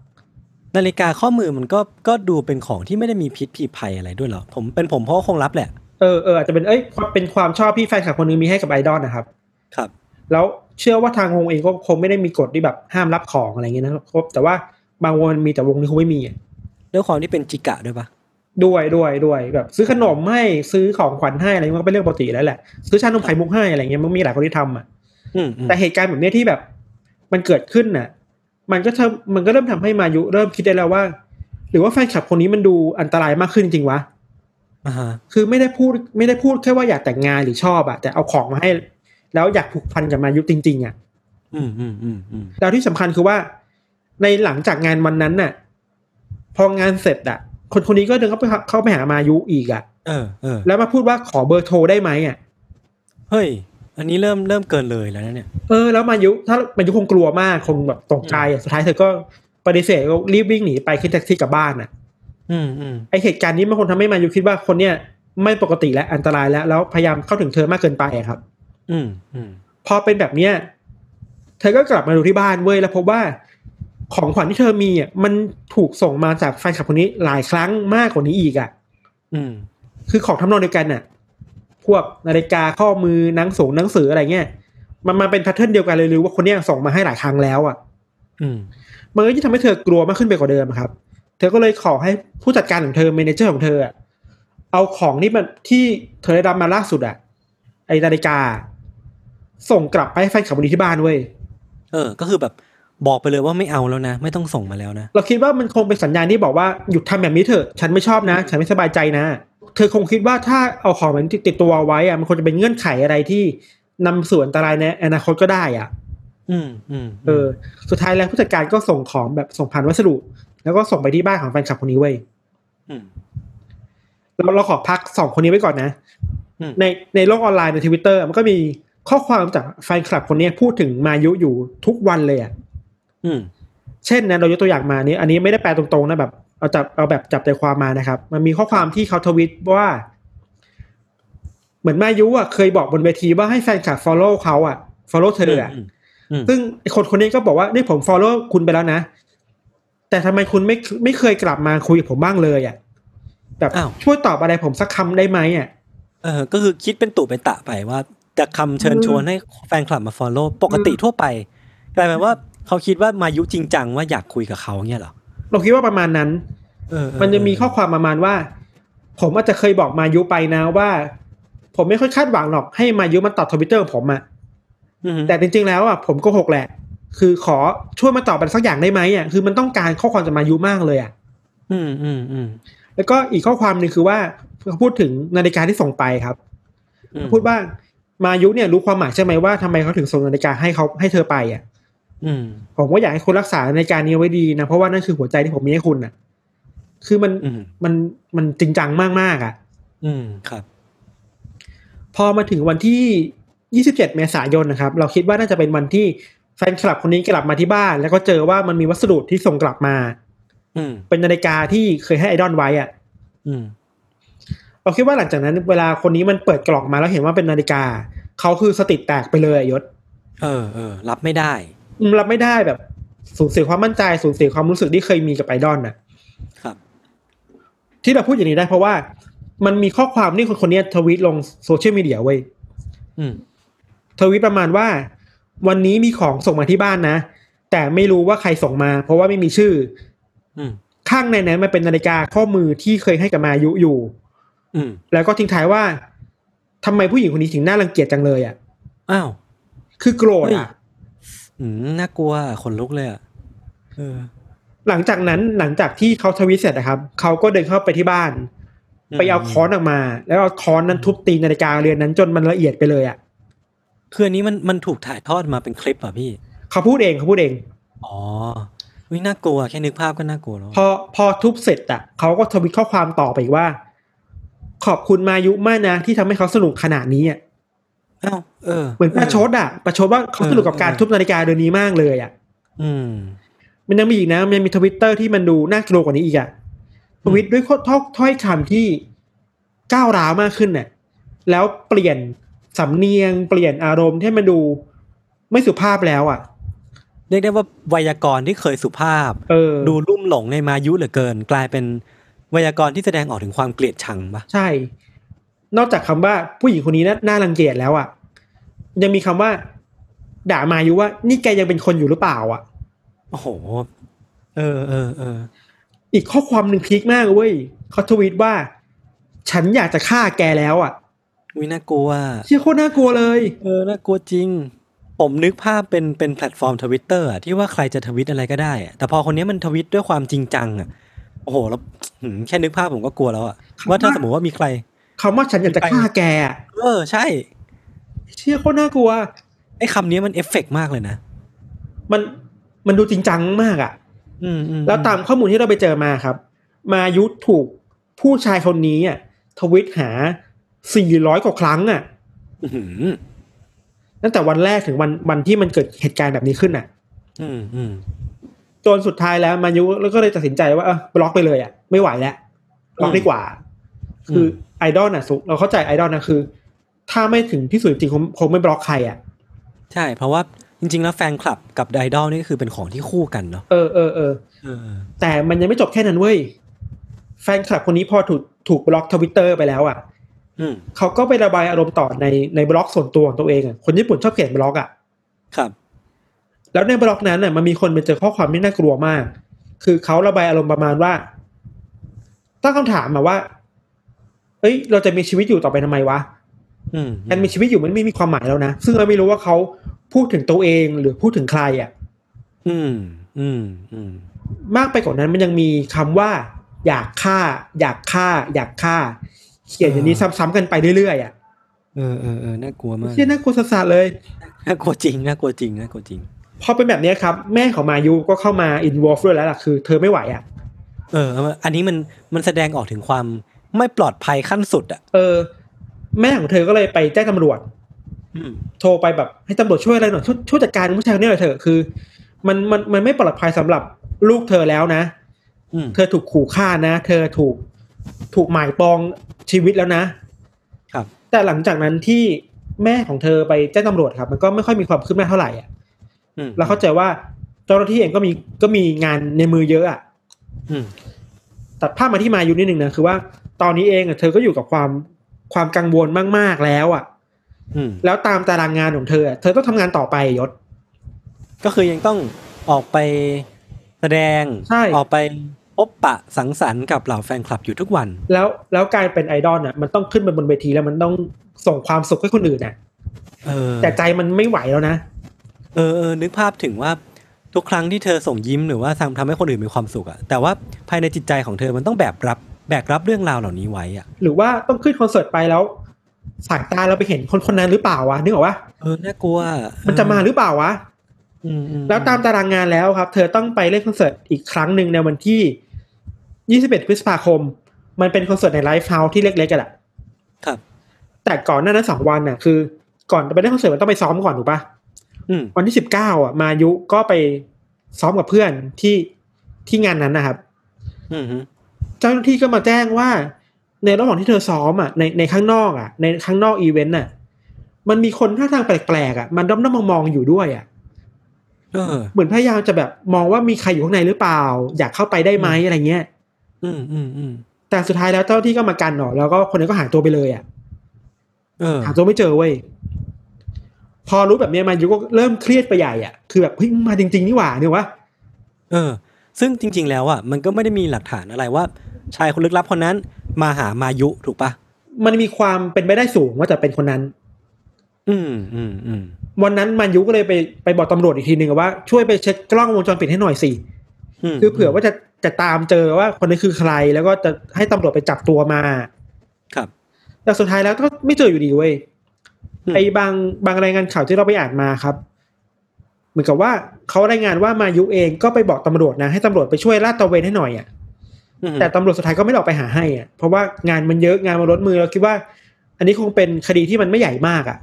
นาฬิกาข้อมือมันก็ก็ดูเป็นของที่ไม่ได้มีพิษผีภัยอะไรด้วยเหรอผมเป็นผมเพราะว่าคงรับแหละเออเอออาจจะเป็นเอ้ยเป็นความชอบที่แฟนคลับคนหนึงมีให้กับไอดอลนะครับ ครับ แล้ว เชื่อว่าทางวงเองก็คงไม่ได้มีกฎที่แบบห้ามรับของอะไรเงี้ยนะครับแต่ว่าบางวงมันมีแต่วงนี้คงไม่มีอะด้วยความที่เป็นจิกะด้วยปะด้วยด้วยด้วยแบบซื้อขนมให้ซื้อของขวัญให้อะไรมันก็เป็นเรื่องปกติแล้วแหละซื้อชานมไข่มุกให้อะไรเงี้ยมันมีหลายคนที่ทำอะอืมอืมแต่เหตุการณ์แบบเนี้ยที่แบบ มันเกิดขึ้นน่ะ มันก็ทำมันก็เริ่มทำให้มายุเริ่มคิดได้แล้วว่า หรือว่าแฟนคลับคนนี้มันดูอันตรายมากขึ้นจริงๆวะอ่าฮะคือไม่ได้พูดไม่ได้พูดแค่ว่าอยากแต่งงานหรือชอบอะแต่เอาของมาให้ แล้วอยากผูกพันกับมายุจริง ๆอะอืมอืมอืมอืมแล้วที่สำคัญคือว่า ในหลังจากงานวันนั้นน่ะ พองานเสร็จอะคนคนนี้ก็เดินเข้าไปเข้าไปหามายุอีกอะเออเออแล้วมาพูดว่าขอเบอร์โทรได้ไหมอะเฮ้ย อันนี้เริ่มเริ่มเกินเลยแล้วนะเนี่ยเออแล้วมายุถ้ามายุคงกลัวมากคงแบบตกใจอะสุดท้ายเธอก็ปฏิเสธก็รีบวิ่งหนีไปขึ้นแท็กซี่กลับบ้านอะอืมอืมไอเหตุการณ์นี้มันคงทำให้มายุคิดว่าคนเนี้ยไม่ปกติและอันตรายแล้ว แล้วพยายามเข้าถึงเธอมากเกินไปอะครับ อืมอืมพอเป็นแบบเนี้ย เธอก็กลับมาดูที่บ้านเว้ยแล้วพบว่าของขวัญที่เธอมีอะมันถูกส่งมาจากแฟนคลับคนนี้หลายครั้งมากกว่านี้อีกอะ อืม คือของทำนองเดียวกันน่ะ พวกนาฬิกาข้อมือหนังสูงหนังสืออะไรเงี้ยมันมาเป็น pattern เดียวกันเลยหรือว่าคนเนี้ยส่งมาให้หลายครั้งแล้วอะ อืมมันก็ยิ่งทำให้เธอกลัวมากขึ้นไปกว่าเดิมอะครับ เธอก็เลยขอให้ผู้จัดการของเธอ manager ของเธออะเอาของที่มันที่เธอได้รับมาล่าสุดอะไอนาฬิกา ส่งกลับไปให้แฟนคลับคนนี้ที่บ้านเว้ยเออ ก็คือแบบบอกไปเลยว่าไม่เอาแล้วนะ ไม่ต้องส่งมาแล้วนะ เราคิดว่ามันคงเป็นสัญญาณที่บอกว่าหยุดทำแบบนี้เถอะ ฉันไม่ชอบนะ ฉันไม่สบายใจนะ เธอคงคิดว่าถ้าเอาของมันติดตัวเอาไว้อะมันควรจะเป็นเงื่อนไขอะไรที่นำสู่อันตรายในอนาคตก็ได้อะอืมอืมเออ สุดท้ายแล้วผู้จัดการก็ส่งของแบบส่งผ่านวัสดุ แล้วก็ส่งไปที่บ้านของแฟนคลับคนนี้เว้ยอืมเราเราขอพักสองคนนี้ไว้ก่อนนะอืมในในโลกออนไลน์ในทวิตเตอร์มันก็มี ข้อความจากแฟนคลับคนนี้พูดถึงมายุอยู่ทุกวันเลยอะอืมเช่นนะเรายกตัวอย่างมานี้อันนี้ไม่ได้แปลตรงๆนะแบบเอาจับเอาแบบจับใจความมานะครับ มันมีข้อความที่เขาทวิตว่า เหมือนมายุอะเคยบอกบนเวทีว่าให้แฟนคลับ follow เขาอะ follow เธออะอืมอืมซึ่งไอ้คนคนนี้ก็บอกว่านี่ผม follow คุณไปแล้วนะ แต่ทำไมคุณไม่ไม่เคยกลับมาคุยกับผมบ้างเลยอะแบบอ้าวช่วยตอบอะไรผมสักคำได้ไหมอะเออ ก็คือคิดเป็นตุเป็นตะไปว่า จะคำเชิญชวนให้แฟนคลับมาฟอลโล่ปกติทั่วไปกลายเป็นว่าเขาคิดว่ามายุจริงจังว่าอยากคุยกับเขาเงี้ยเหรอเราคิดว่าประมาณนั้นเออเออมันจะมีข้อความประมาณว่า ผมอาจจะเคยบอกมายุไปนะว่า ผมไม่ค่อยคาดหวังหรอกให้มายุมาตอบทวิตเตอร์ผมอะอืมแต่จริง ๆ แล้วอะผมโก็หกแหละ คือขอช่วยมาตอบอะไรสักอย่างได้ไหมอะคือมันต้องการข้อความจากมายุมากเลยอะ อืมอืมอืมแล้วก็อีกข้อความหนึ่งคือว่าเขาพูดถึงนาฬิกาที่ส่งไปครับอืมพูดว่า มายุเนี่ยรู้ความหมายใช่ไหมว่าทำไมเขาถึงส่งนาฬิกาให้เขาให้เธอไปอะ อืม ผมก็อยากให้คุณรักษานาฬิกานี้ไว้ดีนะ เพราะว่านั่นคือหัวใจที่ผมมีให้คุณอะ คือมันอืมมันมันจริงจังมากๆอะ อืมครับ พอมาถึงวันที่ 27 เมษายนนะครับ เราคิดว่าน่าจะเป็นวันที่แฟนคลับคนนี้กลับมาที่บ้าน แล้วก็เจอว่ามันมีวัสดุที่ส่งกลับมา อืมเป็นนาฬิกาที่เคยให้ไอดอลไว้อะอืม เราคิดว่าหลังจากนั้นเวลาคนนี้มันเปิดกล่องมาแล้วเห็นว่าเป็นนาฬิกา เขาคือสติแตกไปเลยอะยศ เออเออรับไม่ได้อืมรับไม่ได้แบบสูญเสียความมั่นใจสูญเสียความรู้สึกที่เคยมีกับไอดอลน่ะ ครับ ที่เราพูดอย่างนี้ได้เพราะว่ามันมีข้อความที่คนคนนี้ทวีตลงโซเชียลมีเดียเว้ยอืมทวีตประมาณว่า วันนี้มีของส่งมาที่บ้านนะ แต่ไม่รู้ว่าใครส่งมา เพราะว่าไม่มีชื่ออืมข้างในนั้นมันเป็นนาฬิกาข้อมือที่เคยให้กับมายุอยู่อืม แล้วก็ทิ้งท้ายว่าทำไมผู้หญิงคนนี้ถึงน่ารังเกียจจังเลยอะอ้าวคือโกรธอะอืมน่ากลัวขนลุกเลยอะเออ หลังจากนั้นหลังจากที่เขาทวีตเสร็จนะครับเขาก็เดินเข้าไปที่บ้าน ไปเอาค้อนออกมา แล้วเอาค้อนนั้นทุบตีนาฬิกาเรือนนั้นจนมันละเอียดไปเลยอะคืออันนี้มันมันถูกถ่ายทอดมาเป็นคลิปอะพี่ เขาพูดเองเขาพูดเอง อ๋อวิน่ากลัวแค่นึกภาพก็น่ากลัวแล้วพอพอทุบเสร็จอะเขาก็ทวิตข้อความต่อไปอีกว่า ขอบคุณมายุมากนะที่ทำให้เขาสนุกขนาดนี้อะอ้าวเออ เหมือนประชดอะประชดว่าเขาสนุกกับการทุบนาฬิกาเรือนนี้มากเลยอะ อืม มันยังมีอีกนะ มันยังมีทวิตเตอร์ที่มันดูน่ากลัวกว่านี้อีกอะทวิตด้วยข้อถ้อยคำที่ก้าวร้าวมากขึ้นเนี่ยแล้วเปลี่ยนสำเนียงเปลี่ยนอารมณ์ที่มันดูไม่สุภาพแล้วอะเรียกได้ว่าไวยากรณ์ที่เคยสุภาพ เออ ดูลุ่มหลงในมายุเหลือเกิน กลายเป็น ไวยากรณ์ที่แสดงออกถึงความเกลียดชังปะใช่ นอกจากคำว่าผู้หญิงคนนี้น่าน่ารังเกียจแล้วอะยังมีคำว่า ด่ามายุว่า นี่แกยังเป็นคนอยู่หรือเปล่าอะโอ้โห เออเออเออ อีกข้อความหนึ่งพีคมากเว้ยเขาทวีตว่า ฉันอยากจะฆ่าแกแล้วอะวิน่ากลัวเชี่ยโคตรน่ากลัวเลย เออ น่ากลัวจริง ผมนึกภาพเป็นเป็นแพลตฟอร์มทวิตเตอร์ที่ว่าใครจะทวิตอะไรก็ได้อะแต่พอคนนี้มันทวิตด้วยความจริงจังอะ โอ้โห แล้วหืม แค่นึกภาพผมก็กลัวแล้วอะว่าถ้าสมมติว่ามีใครคำว่าฉันอยากจะฆ่าแกอะเออใช่ เชี่ยโคตรน่ากลัวไอ้คำนี้มันเอฟเฟกต์มากเลยนะ มันมันดูจริงจังมากอะ่ะอืมอืมแล้วตามข้อมูลที่เราไปเจอมาครับ มายุทธถูกผู้ชายคนนี้อะทวิตหา 400 กว่าครั้งอะอื้อหือตั้งแต่วันแรกถึงวันวันที่มันเกิดเหตุการณ์แบบนี้ขึ้นอะอืมอืมจนสุดท้ายแล้วมายุแล้วก็เลยตัดสินใจว่าเออบล็อกไปเลยอะ ไม่ไหวแล้วบล็อกดีกว่า คือไอดอลน่ะสุเราเข้าใจไอดอลนะคือ ถ้าไม่ถึงที่สุดจริงๆคงคงไม่บล็อกใครอะ ใช่ เพราะว่าจริง ๆ แล้วแฟนคลับกับไอดอลนี่ก็คือเป็นของที่คู่กันเนาะเออเออเออเออแต่มันยังไม่จบแค่นั้นเว้ยแฟนคลับคนนี้พอถูกถูกบล็อกทวิตเตอร์ไปแล้วอะอืมเขาก็ไประบายอารมณ์ต่อในในบล็อกส่วนตัวของตัวเองอะคนญี่ปุ่นชอบเขียนบล็อกอะครับ แล้วในบล็อกนั้นน่ะมันมีคนไปเจอข้อความที่น่ากลัวมาก คือเขาระบายอารมณ์ประมาณว่า ตั้งคำถามมาว่า เอ้ย เราจะมีชีวิตอยู่ต่อไปทำไมวะอืมการมีชีวิตอยู่มันไม่มีความหมายแล้วนะ ซึ่งเราไม่รู้ว่าเขาพูดถึงตัวเองหรือพูดถึงใครอะ อืม อืม อืม มากไปกว่านั้นมันยังมีคำว่า อยากฆ่า อยากฆ่า อยากฆ่า เขียนอย่างนี้ซ้ำๆกันไปเรื่อยๆอะ เออเออเออน่ากลัวมากเชี่ยน่ากลัวสัสๆเลย น่ากลัวจริง น่ากลัวจริง น่ากลัวจริง พอเป็นแบบนี้ครับ แม่ของมายุก็เข้ามาอินวอลฟด้วยแล้วล่ะคือ เธอไม่ไหวอะ เออ อันนี้มันมันแสดงออกถึงความไม่ปลอดภัยขั้นสุดอะเออ แม่ของเธอก็เลยไปแจ้งตำรวจอืมโทรไปแบบให้ตำรวจช่วยอะไรหน่อยช่วยช่วยจัดการผู้ชายคนนี้หน่อยเถอะคือ มันมันมันไม่ปลอดภัยสำหรับลูกเธอแล้วนะอืมเธอถูกขู่ฆ่านะ เธอถูกถูกหมายปองชีวิตแล้วนะ ครับ แต่หลังจากนั้นที่แม่ของเธอไปแจ้งตำรวจครับ มันก็ไม่ค่อยมีความคืบหน้าเท่าไหร่อะอืมแล้วเข้าใจว่าเจ้าหน้าที่เองก็มีก็มีงานในมือเยอะอะอืม ตัดภาพมาที่มาอยู่นิดหนึ่งนะคือว่าตอนนี้เองอะเธอก็อยู่กับความความกังวลมาก ๆแล้วอะอืมแล้วตามตารางงานของเธออะเธอต้องทำงานต่อไปยศ ก็คือยังต้องออกไปแสดงใช่ออกไปพบปะสังสรรค์กับเหล่าแฟนคลับอยู่ทุกวัน แล้วแล้วการเป็นไอดอลอะมันต้องขึ้นไปบนเวทีแล้วมันต้องส่งความสุขให้คนอื่นอะเออแต่ใจมันไม่ไหวแล้วนะเออเออนึกภาพถึงว่า ทุกครั้งที่เธอส่งยิ้มหรือว่าทำทำให้คนอื่นมีความสุขอะแต่ว่าภายในจิตใจของเธอมันต้องแบกรับแบกรับเรื่องราวเหล่านี้ไว้อะหรือว่าต้องขึ้นคอนเสิร์ตไปแล้วสายตาเราไปเห็นคนคนนั้นหรือเปล่าวะนึกออกว่าเออน่ากลัว มันจะมาหรือเปล่าวะอืมอืมแล้วตามตารางงานแล้วครับ เธอต้องไปเล่นคอนเสิร์ตอีกครั้งหนึ่งในวันที่ 21 พฤษภาคม มันเป็นคอนเสิร์ตในไลฟ์เฮาส์ที่เล็กๆกันแหละครับ แต่ก่อนหน้านั้นสองวันน่ะคือ ก่อนจะไปเล่นคอนเสิร์ตมันต้องไปซ้อมก่อนถูกปะอืม วันที่สิบเก้าอะ มายุก็ไปซ้อมกับเพื่อนที่ที่งานนั้นนะครับอืมฮึเจ้าหน้าที่ก็มาแจ้งว่า ในระหว่างที่เธอซ้อมอะในในข้างนอกอะ ในข้างนอกอีเวนต์อะ มันมีคนท่าทางแปลกๆอะมันด้อมด้อมมองๆอยู่ด้วยอะเออเหมือนพยายามจะแบบมองว่ามีใครอยู่ข้างในหรือเปล่า อยากเข้าไปได้ไหมอะไรเงี้ย อืมอืมอืมแต่สุดท้ายแล้วเจ้าหน้าที่ก็มากันหนอแล้วก็คนนั้นก็หายตัวไปเลยอะเออหาตัวไม่เจอเว้ย พอรู้แบบเนี้ยมายุก็เริ่มเครียดไปใหญ่อะคือแบบเฮ้ยมึงมาจริง ๆ นี่หว่าเนี่ยว่าเออ ซึ่งจริง ๆ แล้วอะมันก็ไม่ได้มีหลักฐานอะไรว่า ชายคนลึกลับคนนั้น มาหามายุถูกปะมันมีความเป็นไปได้สูงว่าจะเป็นคนนั้น อืมอืมอืมวันนั้นมายุก็เลยไปไปบอกตำรวจอีกทีหนึ่งว่าช่วยไปเช็คกล้องวงจรปิดให้หน่อยสิมคือเผื่อว่าจะจะตามเจอว่าคนนี้คือใคร แล้วก็จะให้ตำรวจไปจับตัวมา ครับ แต่สุดท้ายแล้วก็ไม่เจออยู่ดีเว้ยอืม ไอ้บางบางรายงานข่าวที่เราไปอ่านมาครับ เหมือนกับว่าเขารายงานว่ามายุเองก็ไปบอกตำรวจนะให้ตำรวจไปช่วยลาดตระเวนให้หน่อยอะอืมแต่ตำรวจสุดท้ายก็ไม่ได้ออกไปหาให้อะ เพราะว่างานมันเยอะงานมันล้นมือเราคิดว่า อันนี้คงเป็นคดีที่มันไม่ใหญ่มากอะ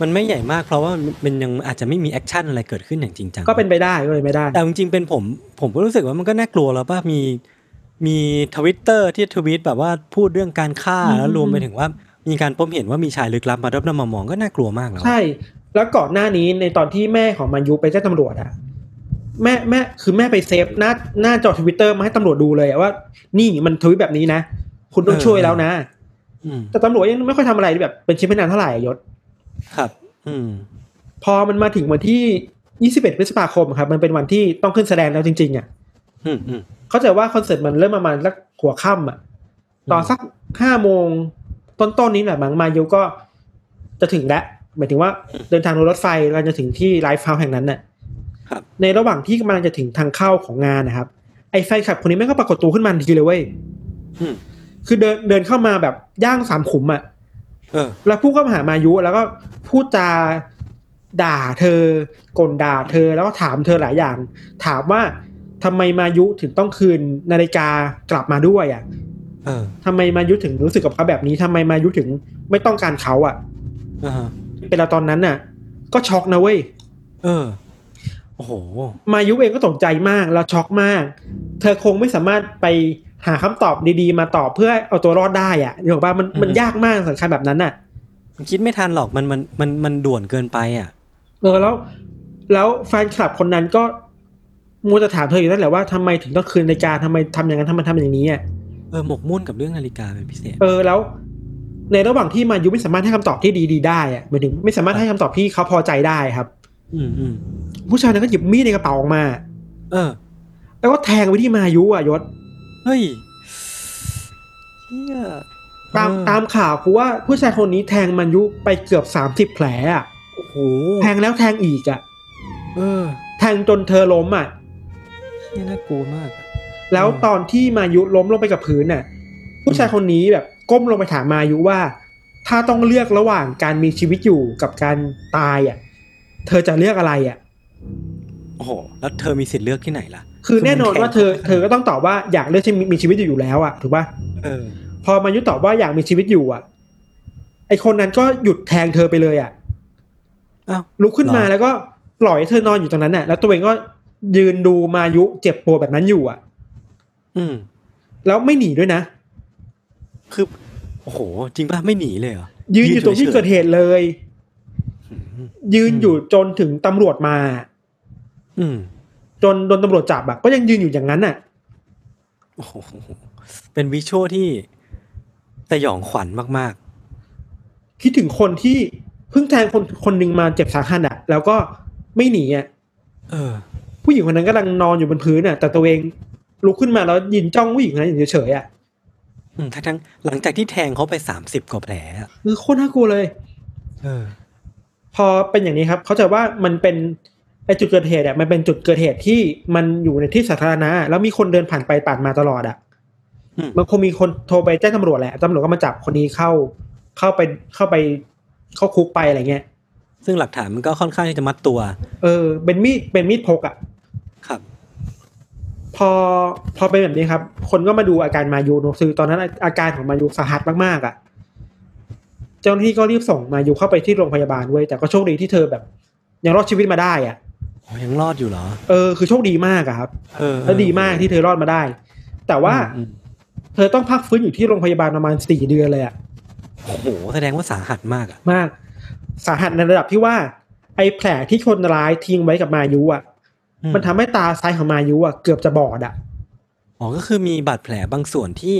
มันไม่ใหญ่มากเพราะว่ามันยังอาจจะไม่มี action อะไรเกิดขึ้นอย่างจริงจังก็เป็นไปได้ก็เป็นไปได้ แต่จริงๆเป็นผมผมก็รู้สึกว่ามันก็น่ากลัวแล้วป่ะมีมีทวิตเตอร์ที่ทวีตแบบว่าพูดเรื่องการฆ่าอืมแล้วรวมไปถึงว่า มีการพบเห็นว่ามีชายลึกลับมารับนำมามองก็น่ากลัวมากแล้วใช่ แล้วก่อนหน้านี้ในตอนที่แม่ของมายุไปแจ้งตำรวจอะแม่แม่คือแม่ไป save หน้าหน้าจอทวิตเตอร์มาให้ตำรวจดูเลยอะว่า นี่มันทวิตแบบนี้นะ คุณต้องช่วยแล้วนะอืมแต่ตำรวจยังไม่ค่อยทำอะไรแบบ เป็นชิ้นเป็นอันเท่าไหร่อะยศ ครับ อืม พอมันมาถึงวันที่ 21 พฤษภาคมครับ มันเป็นวันที่ต้องขึ้นแสดงแล้วจริงๆอะอืมอืมเข้าใจว่าคอนเสิร์ตมันเริ่มประมาณสักหัวค่ำอะ ตอนสักห้าโมง ต้นๆนี้แหละมังมายุก็จะถึงแล้วหมายถึงว่าเดินทางโดยรถไฟเราจะถึงที่ไลฟ์เฮาส์แห่งนั้นน่ะครับในระหว่างที่กำลังจะถึงทางเข้าของงานนะครับไอ้แฟนคลับคนนี้แม่งก็ปรากฏตัวขึ้นมาทันทีเลยเว้ยอืมคือเดินเดินเข้ามาแบบย่างสามขุมอะเออแล้วพูดเข้ามาหามายุแล้วก็พูดจาด่าเธอกลด่าเธอแล้วก็ถามเธอหลายอย่าง ถามว่าทำไมมายุถึงต้องคืนนาฬิกากลับมาด้วยอะเออ ทำไมมายุถึงรู้สึกกับเขาแบบนี้ทำไมมายุถึงไม่ต้องการเขาอะอ่าฮะเป็นเราตอนนั้นน่ะ ก็ช็อกนะเว้ยเออโอ้โห มายุเองก็ตกใจมากแล้วช็อกมาก เธอคงไม่สามารถไปหาคำตอบดีๆ มาตอบเพื่อเอาตัวรอดได้อะนึกออกป่ะมันมันอืมยากมากสำคัญแบบนั้นน่ะคิดไม่ทันหรอกมันมันมันมันด่วนเกินไปอะเออแล้ว แล้วแฟนคลับคนนั้นก็มัวจะถามเธออยู่นั่นแหละว่าทำไมถึงต้องคืนนาฬิกาทำไมทำอย่างนั้นทำไมทำอย่างนี้อะ เออหมกมุ่นกับเรื่องนาฬิกาเป็นพิเศษ เออแล้วในระหว่างที่มายุไม่สามารถให้คำตอบที่ดีๆได้อะหมายถึงไม่สามารถให้คำตอบที่เขาพอใจได้ครับ อืมอืมผู้ชายนั้นก็หยิบมีดในกระเป๋าออกมา เออ แล้วก็แทงไปที่มายุอะยศ เฮ้ยเฮียตามเออตามข่าวคือว่าผู้ชายคนนี้แทงมายุไปเกือบสามสิบแผลอะโอ้โหแทงแล้วแทงอีกอะ เออ แทงจนเธอล้มอะนี่น่ากลัวมากอะ แล้วอืมตอนที่มายุล้มลงไปกับพื้นน่ะ ผู้ชายคนนี้แบบก้มลงไปถามมายุว่า ถ้าต้องเลือกระหว่างการมีชีวิตอยู่กับการตายอะ เธอจะเลือกอะไรอะโอ้โหแล้วเธอมีสิทธิ์เลือกที่ไหนล่ะ คือแน่นอนว่าเธอมัแข่งเธอก็ต้องตอบว่าอยากเลือกที่มีมีชีวิตอยู่อยู่แล้วอะถูกป่ะเออ พอมายุตอบว่าอยากมีชีวิตอยู่อะ ไอคนนั้นก็หยุดแทงเธอไปเลยอะอ้าวลุกขึ้นมาเหรอแล้วก็ปล่อยให้เธอนอนอยู่ตรงนั้นน่ะ แล้วตัวเองก็ยืนดูมายุเจ็บปวดแบบนั้นอยู่อะ อืม แล้วไม่หนีด้วยนะ คือโอ้โห จริงป่ะไม่หนีเลยเหรอยืนอยู่ตรงที่เกิดเหตุเลยอืมยืนอยู่จนถึงตำรวจมา อืม จนโดนตำรวจจับอะก็ยังยืนอยู่อย่างนั้นน่ะโอ้โหเป็นวิชวลที่สยองขวัญมากคิดถึงคนที่เพิ่งแทงคนคนหนึ่งมาเจ็บสาหัสอะแล้วก็ไม่หนีอะๆเออผู้หญิงคนนั้นกำลังนอนอยู่บนพื้นอะแต่ตัวเอง ลุกขึ้นมาแล้วยินจ้องผู้หญิงคนนั้นอยู่เฉยๆอะอืมทั้งทั้งหลังจากที่แทงเขาไปสามสิบกว่าแผลอะคือโคตรน่ากลัวเลย เออ พอเป็นอย่างนี้ครับ เขาใจะว่ามันเป็นไอจุดเกิดเหตุอะมันเป็นจุดเกิดเหตุที่มันอยู่ในที่สาธารณะแล้วมีคนเดินผ่านไปผ่านมาตลอดอะอืมมันคงมีคนโทรไปแจ้งตำรวจแหละตำรวจก็มาจับคนนี้เข้า เข้าไปเข้าไปเข้าคุกไปอะไรเงี้ย ซึ่งหลักฐานมันก็ค่อนข้างที่จะมัดตัว เออ เป็นมีดเป็นมีดพกอะครับ พอพอเป็นแบบนี้ครับ คนก็มาดูอาการมายูเนอะคือตอนนั้นอาอาการของมายูสาหัสมากๆอะเจ้าหน้าที่ก็รีบส่งมายูเข้าไปที่โรงพยาบาลเว้ยแต่ก็โชคดีที่เธอแบบ ยังรอดชีวิตมาได้อะอ๋อยังรอดอยู่เหรอ เออคือโชคดีมากอะครับเออแล้วดีมากที่เธอรอดมาได้ แต่ว่าอืมเธอต้องพักฟื้นอยู่ที่โรงพยาบาลประมาณสี่เดือนเลยอะโอ้โหแสดงว่าสาหัสมากอะมาก สาหัสในระดับที่ว่า ไอ้แผลที่คนร้ายทิ้งไว้กับมายุอะอื มันทำให้ตาซ้ายของมายุอะเกือบจะบอดอะอ๋อก็คือมีบาดแผลบางส่วนที่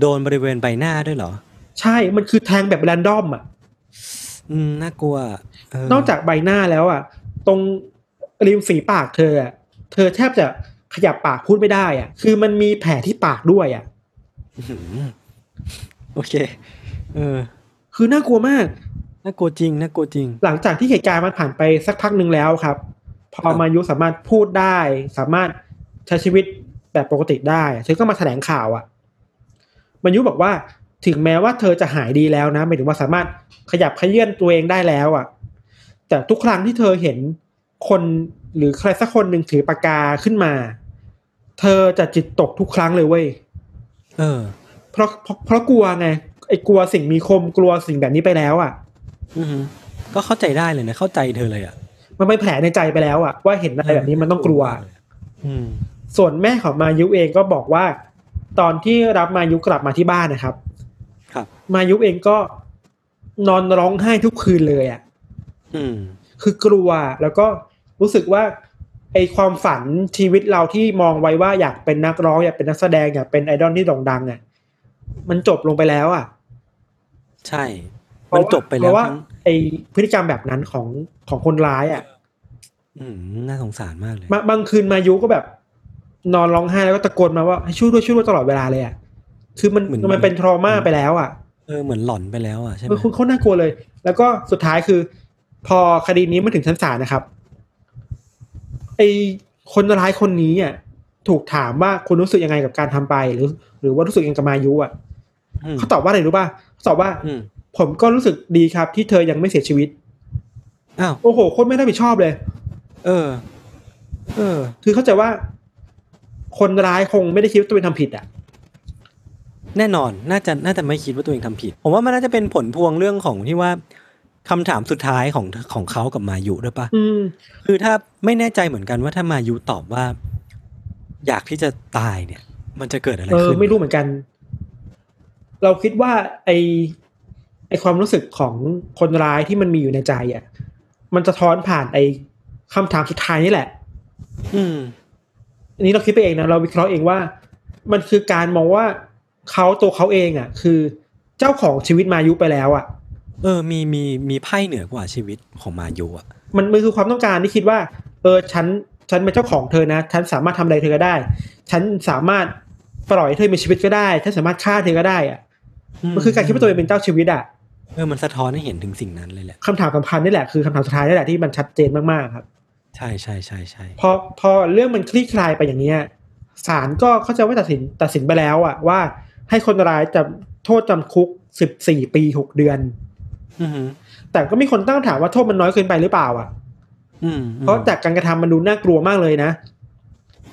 โดนบริเวณใบหน้าด้วยเหรอ ใช่มันคือแทงแบบแรนดอมอะอืมน่ากลัวเนอกจากใบหน้าแล้วอะตรงริมฝีปากเธออะเธอแทบจะขยับปากพูดไม่ได้อะคือมันมีแผลที่ปากด้วยอะอื้อหือโอเค เออ คือน่ากลัวมาก น่ากลัวจริง น่ากลัวจริง หลังจากที่เหตุการณ์มันผ่านไปสักพักหนึ่งแล้วครับ พอครับมายุสามารถพูดได้ สามารถใช้ชีวิตแบบปกติได้เธอก็มาแถลงข่าวอะมายุบอกว่าถึงแม้ว่าเธอจะหายดีแล้วนะหมายถึงว่าสามารถขยับขยื่นตัวเองได้แล้วอะแต่ทุกครั้งที่เธอเห็นคนหรือใครสักคนหนึ่งถือปากกาขึ้นมา เธอจะจิตตกทุกครั้งเลยเว้ยเออ เพราะเพราะเพราะกลัวไงไอ้กลัวสิ่งมีคมกลัวสิ่งแบบนี้ไปแล้วอะอือหือก็เข้าใจได้เลยนะเข้าใจเธอเลยอะ มันเป็นแผลในใจไปแล้วอะว่าเห็นอะไรแบบนี้มันต้องกลัวอืมส่วนแม่ของมายุเองก็บอกว่า ตอนที่รับมายุกลับมาที่บ้านนะครับ ครับ มายุเองก็นอนร้องไห้ทุกคืนเลยอะ่ะอืมคือกลัวแล้วก็รู้สึกว่าไอความฝันชีวิตเราที่มองไว้ว่าอยากเป็นนักร้องอยากเป็นนักแสดงอยากเป็นไอดอลที่โด่งดังอะ่ะ มันจบลงไปแล้วอะ่ะ ใช่ มันจบไปเพแล้วราะว่าทั้งไอพฤติกรรมแบบนั้นของของคนร้ายอะอืม น่าสงสารมากเลยบางบางคืนมายุก็แบบ นอนร้องไห้แล้วก็ตะโกนมาว่าให้ช่วยด้วยช่วยด้วยตลอดเวลาเลยอะคือมันเหมือนมันเป็นทรมาไปแล้วอะเออเหมือนหลอนไปแล้วอะใช่ไหมมันคุณเขาน่ากลัวเลย แล้วก็สุดท้ายคือ พอคดีนี้มาถึงชั้นศาลนะครับไอคนร้ายคนนี้อะถูกถามว่าคุณรู้สึกยังไงกับการทำไปหรือ หรือว่ารู้สึกยังไงกับมายุอะอืมเขาตอบว่าอะไรรู้ป่ะเขาตอบว่าอืมผมก็รู้สึกดีครับ ที่เธอยังไม่เสียชีวิตอ้าวโอ้โหโคตรไม่รับผิดชอบเลย เออ เออ คือเข้าใจว่า คนร้ายคงไม่ได้คิดว่าตัวเองทำผิดอะแน่นอนน่าจะน่าจะไม่คิดว่าตัวเองทำผิด ผมว่ามันน่าจะเป็นผลพวงเรื่องของที่ว่าคำถามสุดท้ายของของเขากับมายุด้วยปะอืมคือถ้าไม่แน่ใจเหมือนกันว่าถ้ามายุตอบว่า อยากที่จะตายเนี่ย มันจะเกิดอะไรเออขึ้นไม่รู้เหมือนกัน เราคิดว่า ไอไอความรู้สึกของคนร้ายที่มันมีอยู่ในใจอะมันจะท้อนผ่านไอ คำถามสุดท้ายนี่แหละ อืม อันนี้เราคิดไปเองนะเราวิเคราะห์เองว่า มันคือการมองว่าเขาตัวเขาเองอะ คือเจ้าของชีวิตมายุไปแล้วอะ เออ มีมีมีไพ่เหนือกว่าชีวิตของมายุอะ มันมันคือความต้องการที่คิดว่า เออฉันฉันเป็นเจ้าของเธอนะฉันสามารถทำอะไรเธอก็ได้ ฉันสามารถปล่อยให้เธอมีชีวิตก็ได้ฉันสามารถฆ่าเธอก็ได้อะมันคือการคิดว่าตัวเองเป็นเจ้าชีวิตอะเออมันสะท้อนให้เห็นถึงสิ่งนั้นเลยแหละคำถามสำคัญนี่แหละคือคำถามสุดท้ายนี่แหละที่มันชัดเจนมากๆครับ ใช่ใช่ใช่ใช่พอพอเรื่องมันคลี่คลายไปอย่างเนี้ยศาลก็เข้าใจว่าตัดสินตัดสินไปแล้วอะว่าให้คนร้ายจะโทษจำคุกสิบสี่ปีหกเดือนอืมแต่ก็มีคนตั้งคำถามว่าโทษมันน้อยเกินไปหรือเปล่าอะอืมเพราะจากการกระทำมันดูน่ากลัวมากเลยนะ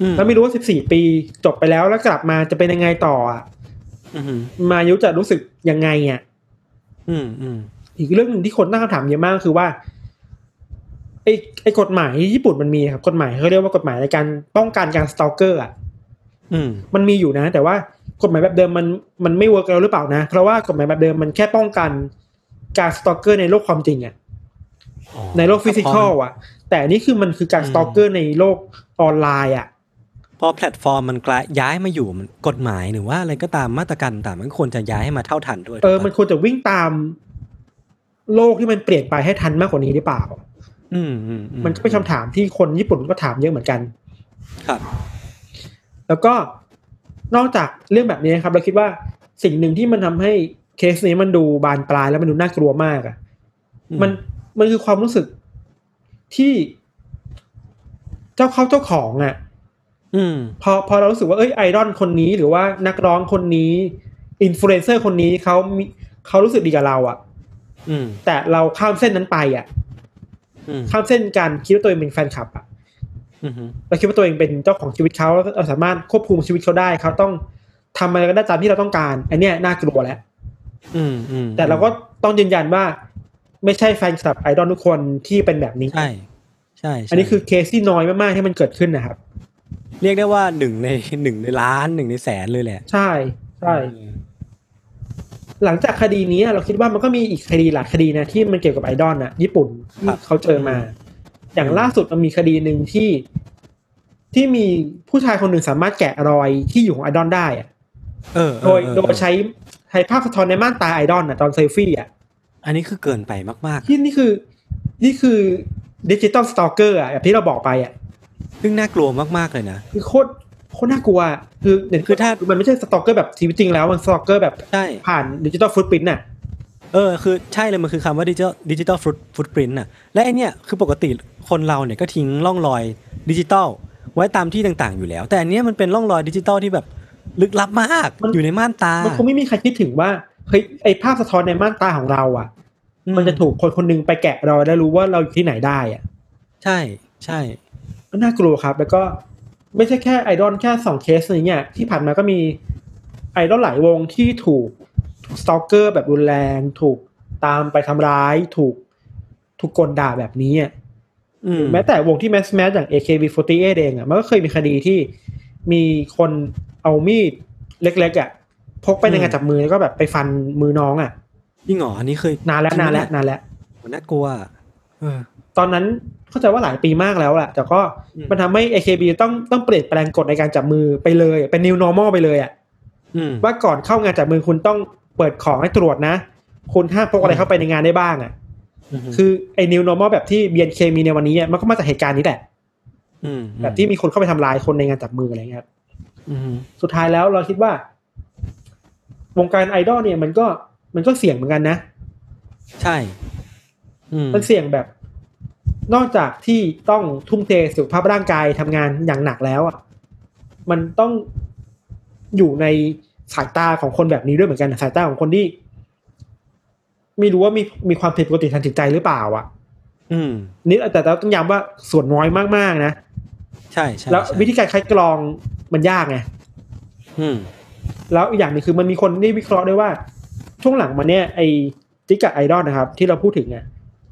อืมแล้วไม่รู้ว่าสิบสี่ปีจบไปแล้วแล้วกลับมาจะเป็นยังไงต่ออะอืมมายุจะรู้สึกยังไงอะอืมอืมอีกเรื่องหนึ่งที่คนตั้งคำถามเยอะมากคือว่า ไอ้ไอ้กฎหมายที่ญี่ปุ่นมันมีครับกฎหมายเขาเรียกว่ากฎหมายในการป้องกันการ stalker อะอืมมันมีอยู่นะ แต่ว่ากฎหมายแบบเดิมมันมันไม่ work แล้วหรือเปล่านะ เพราะว่ากฎหมายแบบเดิมมันแค่ป้องกันการ stalker ในโลกความจริงอะอ๋อในโลก physical อะ แต่อันนี่คือมันคือการ stalker ในโลกออนไลน์อะพอแพลตฟอร์มมันกลายย้ายมาอยู่มันกฎหมายหรือว่าอะไรก็ตามมาตรการต่างมันควรจะย้ายให้มาเท่าทันด้วยเออถูกปะมันควรจะวิ่งตาม โลกที่มันเปลี่ยนไปให้ทันมากกว่านี้หรือเปล่า อืมอืมอืมันก็เป็นคำถามที่คนญี่ปุ่นก็ถามเยอะเหมือนกัน ครับ แล้วก็นอกจากเรื่องแบบนี้นะครับ เราคิดว่าสิ่งหนึ่งที่มันทำให้เคสนี้มันดูบานปลายแล้วมันดูน่ากลัวมากอะ่ะอืมมันมันคือความรู้สึกที่เจ้าเขาเจ้าของอะ่ะ อืม พอพอเรารู้สึกว่าเอ้ยไอดอลคนนี้หรือว่านักร้องคนนี้อินฟลูเอนเซอร์คนนี้เขามีเขารู้สึกดีกับเราอะ่ะ อืม แต่เราข้ามเส้นนั้นไปอะ่ะอืม ข้ามเส้นการคิดว่าตัวเองเป็นแฟนคลับอะ่ะอืมเราคิดว่าตัวเองเป็นเจ้าของชีวิตเขาแล้วเราสามารถควบคุมชีวิตเขาได้เขาต้องทำอะไรก็ได้ตามที่เราต้องการ อันเนี้ยน่ากลัวแล้วอืมอืมแต่เราก็ต้องยืนยันว่า ไม่ใช่แฟนคลับไอดอลทุกคนที่เป็นแบบนี้ใช่ใช่ใช่อันนี้คือเคสที่น้อยมากๆที่มันเกิดขึ้นนะครับ เรียกได้ว่าหนึ่งในหนึ่งในล้านหนึ่งในแสนเลยแหละ ใช่ใช่เออ หลังจากคดีนี้เราคิดว่ามันก็มีอีกคดีหลายคดีนะที่มันเกี่ยวกับไอดอลนะญี่ปุ่นที่เขาเจอมา อย่างล่าสุดมันมีคดีหนึ่งที่ที่มีผู้ชายคนหนึ่งสามารถแกะรอยที่อยู่ของไอดอลได้อะเออเอโดอยเออโดยใช้ใช้ภาพสะท้อนในม่านตาไอดอลนะตอนเซลฟี่อะ อันนี้คือเกินไปมากที่นี่คือ นี่คือ digital stalker อะแบบที่เราบอกไปอะๆซึ่งน่ากลัวมากๆเลยนะคือโคตร โคตรน่ากลัวอะคืออย่างคือถ้ามันไม่ใช่ stalker แบบชีวิตจริงแล้วมัน stalker แบบใช่ผ่าน digital footprint น่ะเออคือใช่เลยมันคือคำว่า digital digital foot footprint น่ะและไอเนี่ยคือปกติคนเราเนี่ยก็ทิ้งร่องรอยดิจิตอลไว้ตามที่ต่างๆ อยู่แล้ว แต่อันเนี้ยมันเป็นร่องรอยดิจิตอลที่แบบลึกลับมากมันอยู่ในม่านตา มันคงไม่มีใครคิดถึงว่าเฮ้ยไอภาพสะท้อนในม่านตาของเราอะอืมมันจะถูกคนคนหนึ่งไปแกะรอยแล้วรู้ว่าเราอยู่ที่ไหนได้อะ ใช่ใช่ก็น่ากลัวครับ แล้วก็ ไม่ใช่แค่ไอดอลแค่สองเคสนี้เนี่ยที่ผ่านมาก็มีไอดอลหลายวงที่ถูก stalker แบบรุนแรง ถูกตามไปทำร้าย ถูกถูกก่นด่าแบบนี้อะอืมแม้แต่วงที่ mass mass อย่าง AKB48 เองอะมันก็เคยมีคดีที่มีคนเอามีดเล็กๆอะพกไปในงานจับมือแล้วก็แบบไปฟันมือน้องอะจริงเหรออันนี้เคยนานแล้วนานแล้วนานแล้วมันน่ากลัวเออ ตอนนั้นเข้าใจว่าหลายปีมากแล้วแหละแต่ก็อืมมันทำให้ AKB ต้องต้องเปลี่ยนแปลงกฎในการจับมือไปเลย เป็น new normal ไปเลยอะอืมว่าก่อนเข้างานจับมือคุณต้องเปิดของให้ตรวจนะ คุณห้ามพกอะไรเข้าไปในงานได้บ้างอะมคือไอ้ new normal แบบที่ BNK มีในวันนี้อะมันก็มาจากเหตุการณ์นี้แหละมแบบที่มีคนเข้าไปทำร้ายคนในงานจับมืออะไรเงี้ยครับอืมสุดท้ายแล้วเราคิดว่า วงการไอดอลเนี่ยมันก็มันก็เสี่ยงเหมือนกันนะ ใช่อืมมันเสี่ยงแบบ นอกจากที่ต้องทุ่มเทสุขภาพร่างกายทำงานอย่างหนักแล้วอะมันต้องอยู่ในสายตาของคนแบบนี้ด้วยเหมือนกันสายตาของคนที่ไม่รู้ว่ามีมีความผิดปกติทางจิตใจหรือเปล่า อะ อืมนี่แต่เราต้องย้ำว่าส่วนน้อยมากๆนะใช่ใช่แล้วใช่วิธีการคัดกรองมันยากไงอืม แล้วอีกอย่างหนึงคือมันมีคนที่วิเคราะห์ด้วยว่า ช่วงหลังมาเนี่ยไอ้จิกะไอดอลนะครับ ที่เราพูดถึงอะ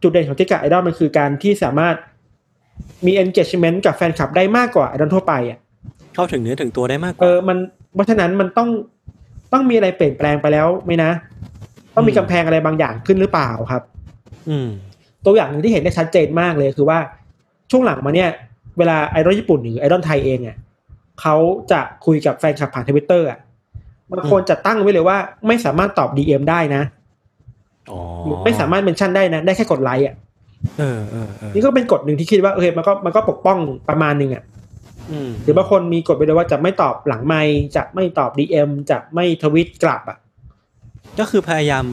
จุดเด่นของจิกะไอดอลมันคือการที่สามารถมี engagement กับแฟนคลับได้มากกว่าไอดอลทั่วไปอะเข้าถึงเนื้อถึงตัวได้มากกเอว่าอมันเพราะฉะนั้นมันต้องต้องมีอะไรเปลี่ยนแปลงไปแล้วไหมนะ ต้องมีอืมกำแพงอะไรบางอย่างขึ้นหรือเปล่าครับ อืม ตัวอย่างหนึ่งที่เห็นได้ชัดเจนมากเลยคือว่าช่วงหลังมาเนี่ย เวลาไอดอลญี่ปุ่นหรือไอดอลไทยเองอะเขาจะคุยกับแฟนคลับผ่านทวิตเตอร์อะบางคนจะตั้งไว้เลยว่าไม่สามารถตอบ DM ได้นะอ๋อหรือ ไม่สามารถเมนชั่นได้นะ ได้แค่กดไลค์อะเออเออเออนี่ก็เป็นกฎหนึ่งที่คิดว่าโอเคมันก็มันก็ปกป้องประมาณหนึ่งอะอืมหรือบางคนมีกฎไปเลยว่าจะไม่ตอบหลังไมค์จะไม่ตอบ DM จะไม่ทวิตกลับอะ ก็คือพยายาม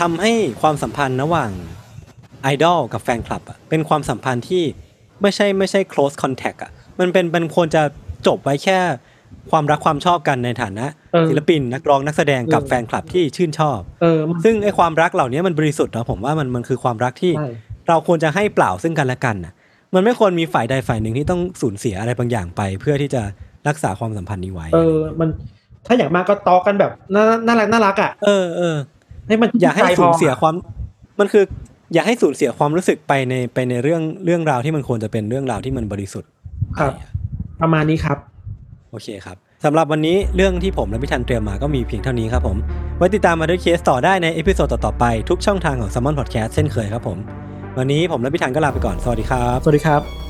ทำให้ความสัมพันธ์ระหว่างไอดอลกับแฟนคลับอะเป็นความสัมพันธ์ที่ไม่ใช่ไม่ใช่ close contact อะมันเป็นมันควรจะจบไว้แค่ ความรักความชอบกันในฐานะเออศิลปินนักร้องนักแสดงกับเออแฟนคลับที่ชื่นชอบเออมันซึ่งไอ้ความรักเหล่านี้มันบริสุทธิ์เนาะผมว่ามันมันคือความรักที่ใช่เราควรจะให้เปล่าซึ่งกันและกันน่ะมันไม่ควรมีฝ่ายใดฝ่ายหนึ่งที่ต้องสูญเสียอะไรบางอย่างไป เพื่อที่จะรักษาความสัมพันธ์นี้ไว้เออ มันถ้าอย่างมากก็เต๊าะกันแบบน่าน่ารักน่ารักอะเออเออให้มันอย่าให้ใจพสูญเสียความ มันคือ อย่าให้สูญเสียความรู้สึกไปในไปในเรื่องเรื่องราวที่มันควรจะเป็นเรื่องราวที่มันบริสุทธิ์ครับ ประมาณนี้ครับ โอเคครับสำหรับวันนี้เรื่องที่ผมและพี่ทันเตรียมมาก็มีเพียงเท่านี้ครับผม ไว้ติดตามมาด้วยเคสต่อได้ใน episode ต่อๆไปทุกช่องทางของ s ซ m มอนพอดแคสต์เช่นเคยครับผม วันนี้ผมและพี่ทันก็ลาไปก่อน สวัสดีครับ สวัสดีครับ